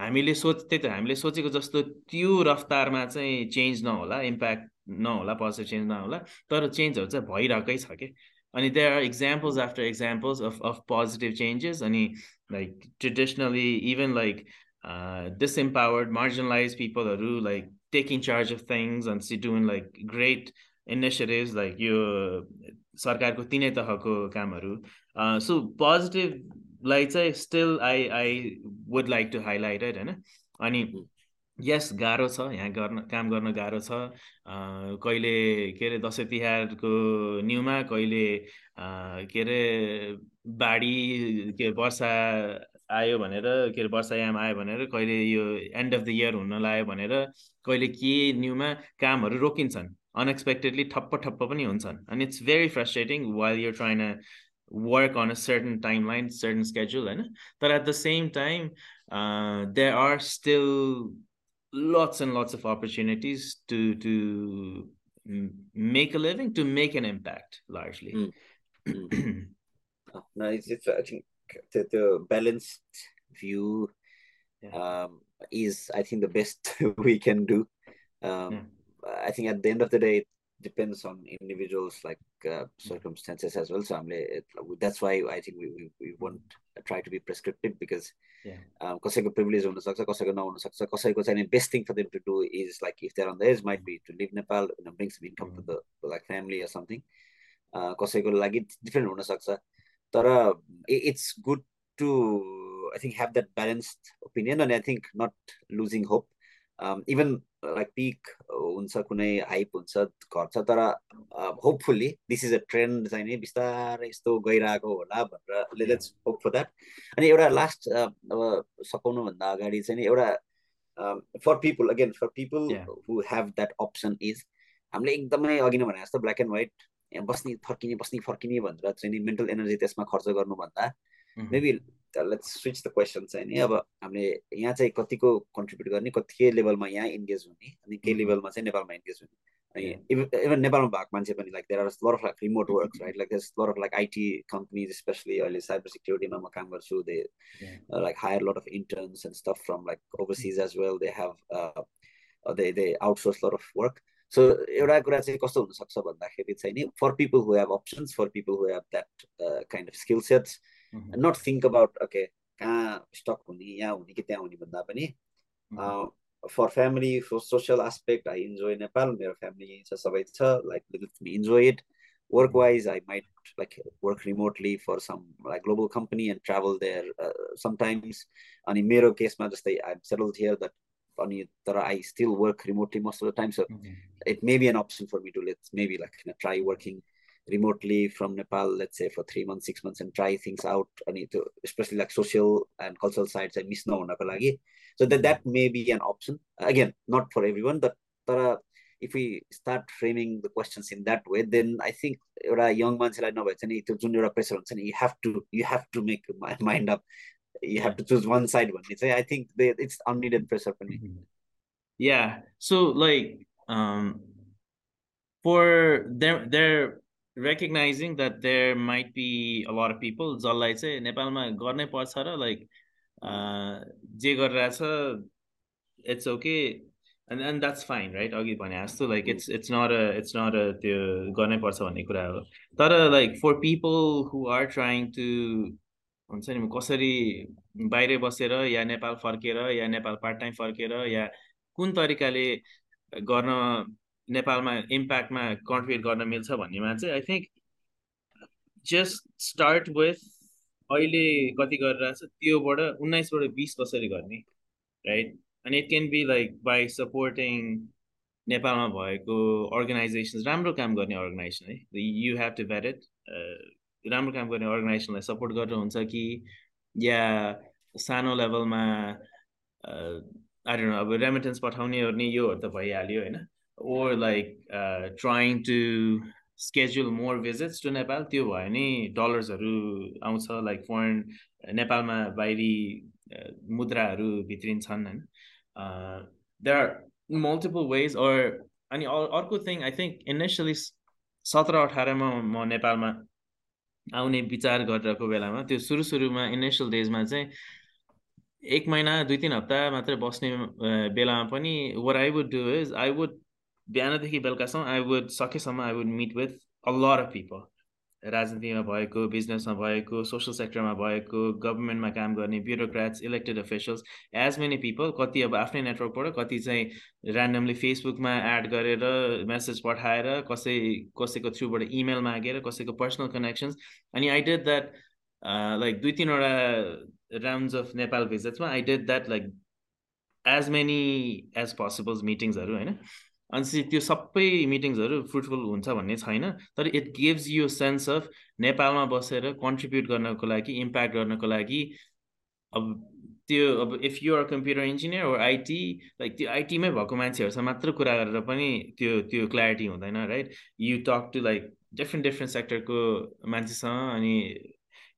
हामीले सोच त्यही त हामीले सोचेको जस्तो त्यो रफ्तारमा चाहिँ चेन्ज नहोला इम्प्याक्ट नहोला पोजिटिभ चेन्ज नहोला तर चेन्जहरू चाहिँ भइरहेकै छ कि? अनि there are examples after examples of of positive changes अनि like traditionally even like disempowered marginalise पिपलहरू like taking charge of things and see done like great initiatives like यो सरकारको तिनै तहको कामहरू। सो पोजिटिभलाई चाहिँ still I I would like to highlight होइन? अनि यस गाह्रो छ यहाँ गर्न काम गर्न गाह्रो छ। कहिले के अरे दसैँ तिहारको न्युमा कहिले के अरे बाढी के वर्षा आयो भनेर के अरे वर्षायाम आयो भनेर कहिले यो एन्ड अफ द इयर हुन लाग्यो भनेर कहिले के न्युमा कामहरू रोकिन्छन्। अनएक्सपेक्टेडली ठप्प ठप्प पनि हुन्छन्। अनि it's very frustrating while you trying work on a certain timeline certain schedule होइन? तर at the same time there are still lots and lots of opportunities to to make a living to make an impact largely mm. Mm. no it's, it's i think the, the balanced view yeah. um, is i think the best we can do um, yeah. i think at the end of the day depends on individuals like uh, circumstances as well. So I'm, it, that's why i think we, we, we won't try to be prescriptive because कसैको प्रिभिलेज हुनसक्छ कसैको नहुनसक्छ कसैको चाहिँ best thing for them to do is like if they're on the edge might be to leave Nepal brings income to the like family yeah something कसैको लागि different हुनसक्छ तर it's good to I think have that balanced opinion अनि I think not losing hope even like peak हुन्छ कुनै hype हुन्छ घट्छ तर hopefully this is a trend चाहिँ नि बिस्तारै यस्तो गइरहेको होला भनेर लेट्स होप फर द्याट अनि एउटा लास्ट अब सघाउनुभन्दा अगाडि चाहिँ नि एउटा for people again for people who have that option is हामीले एकदमै अघि नै भने जस्तो ब्ल्याक एन्ड व्हाइट बस्ने फर्किने बस्ने फर्किने भनेर चाहिँ नि मेन्टल एनर्जी त्यसमा खर्च गर्नुभन्दा maybe let's switch the question चाहिँ नि। अब हामीले यहाँ चाहिँ कतिको कन्ट्रिब्युट गर्ने कति के लेभलमा यहाँ इन्गेज हुने अनि के लेभलमा चाहिँ नेपालमा इन्गेज हुने। अनि इभन नेपालमा भएको मान्छे पनि like there are lot of like remote work right like there lot of like IT companies specially अहिले साइबर सिक्युरिटीमा म काम गर्छु। They like hire lot of interns and stuff from like overseas as well they have they they outsource lot of work so एउटा कुरा चाहिँ कस्तो हुनसक्छ भन्दाखेरि चाहिँ नि for people who have options for people who have that kind of skill sets not think about okay कहाँ stock हुने यहाँ हुने कि त्यहाँ हुने भन्दा पनि for family for social aspect I enjoy Nepal मेरो फ्यामिली यहीँ छ सबै छ like enjoy it work wise i might like work remotely for some like global company and travel there uh, sometimes. अनि मेरो केसमा जस्तै आइ सेटल्ड हियर द्याट अनि तर I still work remotely most of the time so it may be an option for me to let's maybe like try working remotely from Nepal, let's say for three months, six months, and try things out. I need to, especially like social and cultural side I miss नहुनको लागि so that that may be an option. Again, not for everyone, but uh, if we start framing the questions in that way, then I think एउटा young it's any चाहिँ त्यो जुन एउटा pressure you have to, have to you have to make mind up you have to choose one side भन्ने चाहिँ I think it's unneeded pressure पनि Yeah, so like um, for their their recognizing that there might be a lot of people जसलाई चाहिँ नेपालमा गर्नै पर्छ र like जे गरिरहेछ it's okay and and that's fine right अघि भने जस्तो like it's it's not a it's not a त्यो गर्नै पर्छ भन्ने कुरा हो। तर like for people who are trying to हुन्छ नि कसरी बाहिर बसेर या नेपाल फर्केर या नेपाल पार्ट टाइम फर्केर या कुन तरिकाले गर्न नेपालमा इम्प्याक्टमा कन्ट्रिब्युट गर्न मिल्छ भन्नेमा चाहिँ I think just start with अहिले कति गरिरहेको छ त्योबाट उन्नाइसबाट बिस कसरी गर्ने राइट अनि it can be like by supporting नेपालमा भएको अर्गनाइजेसन्स राम्रो काम गर्ने अर्गनाइजेसन है? यु हेभ टु भेट राम्रो काम गर्ने अर्गनाइजेसनलाई सपोर्ट गर्नुहुन्छ कि? या सानो लेभलमा आएर अब रेमिटेन्स पठाउने ओर्ने योहरू त भइहाल्यो होइन? Or like trying to schedule more visits to Nepal त्यो भयो नि डलर्सहरू आउँछ लाइक फरेन नेपालमा बाहिरी मुद्राहरू भित्रिन्छन् होइन। There are multiple ways or अनि अर्को थिङ आई थिङ्क इनिसियली सत्र अठारमा म नेपालमा आउने विचार गरिरहेको बेलामा त्यो सुरु सुरुमा इनिसियल डेजमा चाहिँ एक महिना दुई तिन हप्ता मात्रै बस्ने बेलामा पनि what I would do is I would बिहानदेखि बेलुकासम्म आई वुड सकेसम्म I would meet with a lot of people राजनीतिमा भएको बिजनेसमा भएको सोसल सेक्टरमा भएको गभर्मेन्टमा काम गर्ने bureaucrats elected officials as many people कति अब आफ्नै नेटवर्कबाट कति चाहिँ ऱ्यान्डमली फेसबुकमा एड गरेर मेसेज पठाएर कसै कसैको थ्रुबाट इमेल मागेर कसैको पर्सनल कनेक्सन्स अनि आई डिड द्याट लाइक दुई तिनवटा rounds of Nepal भिजिट्समा I did that like as many as possibles मिटिङ्सहरू होइन? अनि त्यो सबै मिटिङ्सहरू फ्रुटफुल हुन्छ भन्ने छैन। तर it gives you sense of नेपालमा बसेर कन्ट्रिब्युट गर्नको लागि इम्प्याक्ट गर्नको लागि अब त्यो अब if you're computer engineer or IT like त्यो आइटीमै भएको मान्छेहरूसँग मात्र कुरा गरेर पनि त्यो त्यो क्ल्यारिटी हुँदैन right you talk to like different different सेक्टरको मान्छेसँग अनि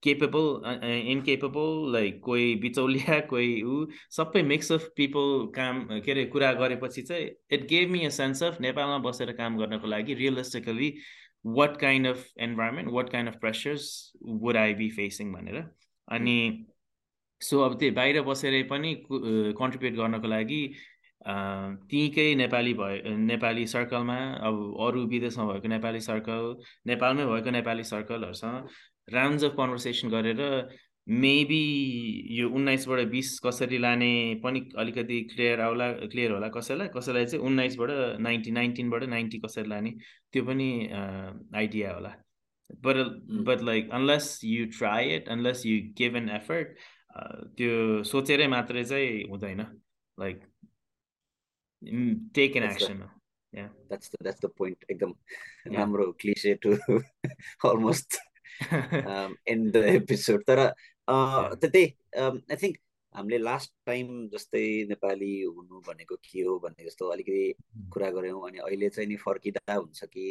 केपेबल इनकेपेबल लाइक कोही बिचौलिया कोही ऊ सबै मिक्स अफ पिपल काम के अरे कुरा गरेपछि चाहिँ it gave me a sense of नेपालमा बसेर काम गर्नको लागि realistically what kind of environment what kind of pressures would I be facing भनेर। अनि सो अब त्यही बाहिर बसेर पनि कन्ट्रिब्युट गर्नको लागि त्यहीँकै नेपाली भयो नेपाली सर्कलमा अब अरू विदेशमा भएको नेपाली सर्कल नेपालमै भएको नेपाली सर्कलहरूसँग राउन्ड्स अफ कन्भर्सेसन गरेर मेबी यो उन्नाइसबाट बिस कसरी लाने पनि अलिकति क्लियर आउला क्लियर होला कसैलाई। कसैलाई चाहिँ उन्नाइसबाट नाइन्टी नाइन्टिनबाट नाइन्टी कसरी लाने त्यो पनि आइडिया होला। But but like unless you try it unless you give an effort त्यो सोचेरै मात्रै चाहिँ हुँदैन। Like take an action That's the that's the point. एकदम राम्रो cliche too almost end the episode तर त्यही आई थिङ्क हामीले लास्ट टाइम जस्तै नेपाली हुनु भनेको के हो भन्ने जस्तो अलिकति कुरा गऱ्यौँ अनि अहिले चाहिँ नि फर्किँदा हुन्छ कि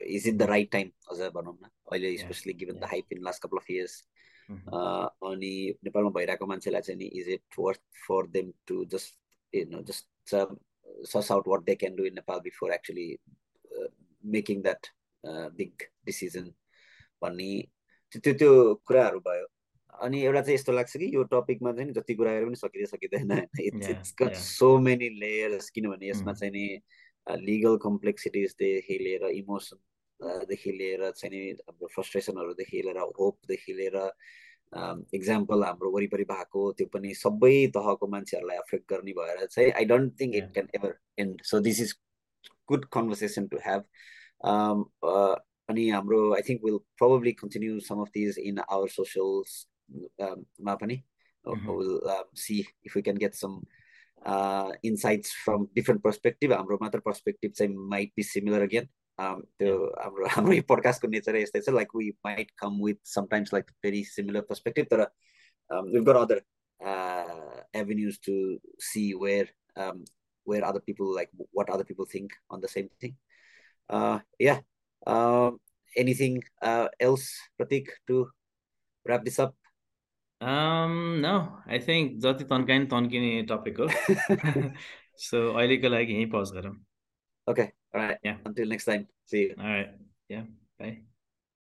is it the right time अझ भनौँ न अहिले specially given the hype in last couple of years अनि नेपालमा भइरहेको मान्छेलाई चाहिँ नि is it worth for them to just you know just suss out what they can do in Nepal before actually making that big decision भन्ने त्यो त्यो कुराहरू भयो। अनि एउटा चाहिँ यस्तो लाग्छ कि यो टपिकमा चाहिँ जति कुरा गरेर पनि सकिँदै सकिँदैन। सो मेनी लेयर्स किनभने यसमा चाहिँ नि लिगल कम्प्लेक्सिटिजदेखि लिएर इमोसनदेखि लिएर चाहिँ नि हाम्रो फ्रस्ट्रेसनहरूदेखि लिएर होपदेखि लिएर इक्जाम्पल हाम्रो वरिपरि भएको त्यो पनि सबै तहको मान्छेहरूलाई एफेक्ट गर्ने भएर चाहिँ I don't think it can ever and so this is good conversation to have अनि हाम्रो I think will probably continue some of these in our socials मा पनि will see if you can get some insights from different perspective हाम्रो मात्र perspective चाहिँ might be similar again त्यो हाम्रो हाम्रो यो पडकास्टको नेचरै यस्तै छ like we might come with sometimes like very similar perspective तर we've got other avenues to see where um, where other people like what other people think on the same thing. Uh, uh, anything uh, else, Pratik, to wrap this up? Um, no, I think जति तन्काइ तन्किने topic हो so अहिलेको लागि यहीँ pause गरौँ Okay, all right. Yeah. Until next time. See you. All right. Yeah. Bye.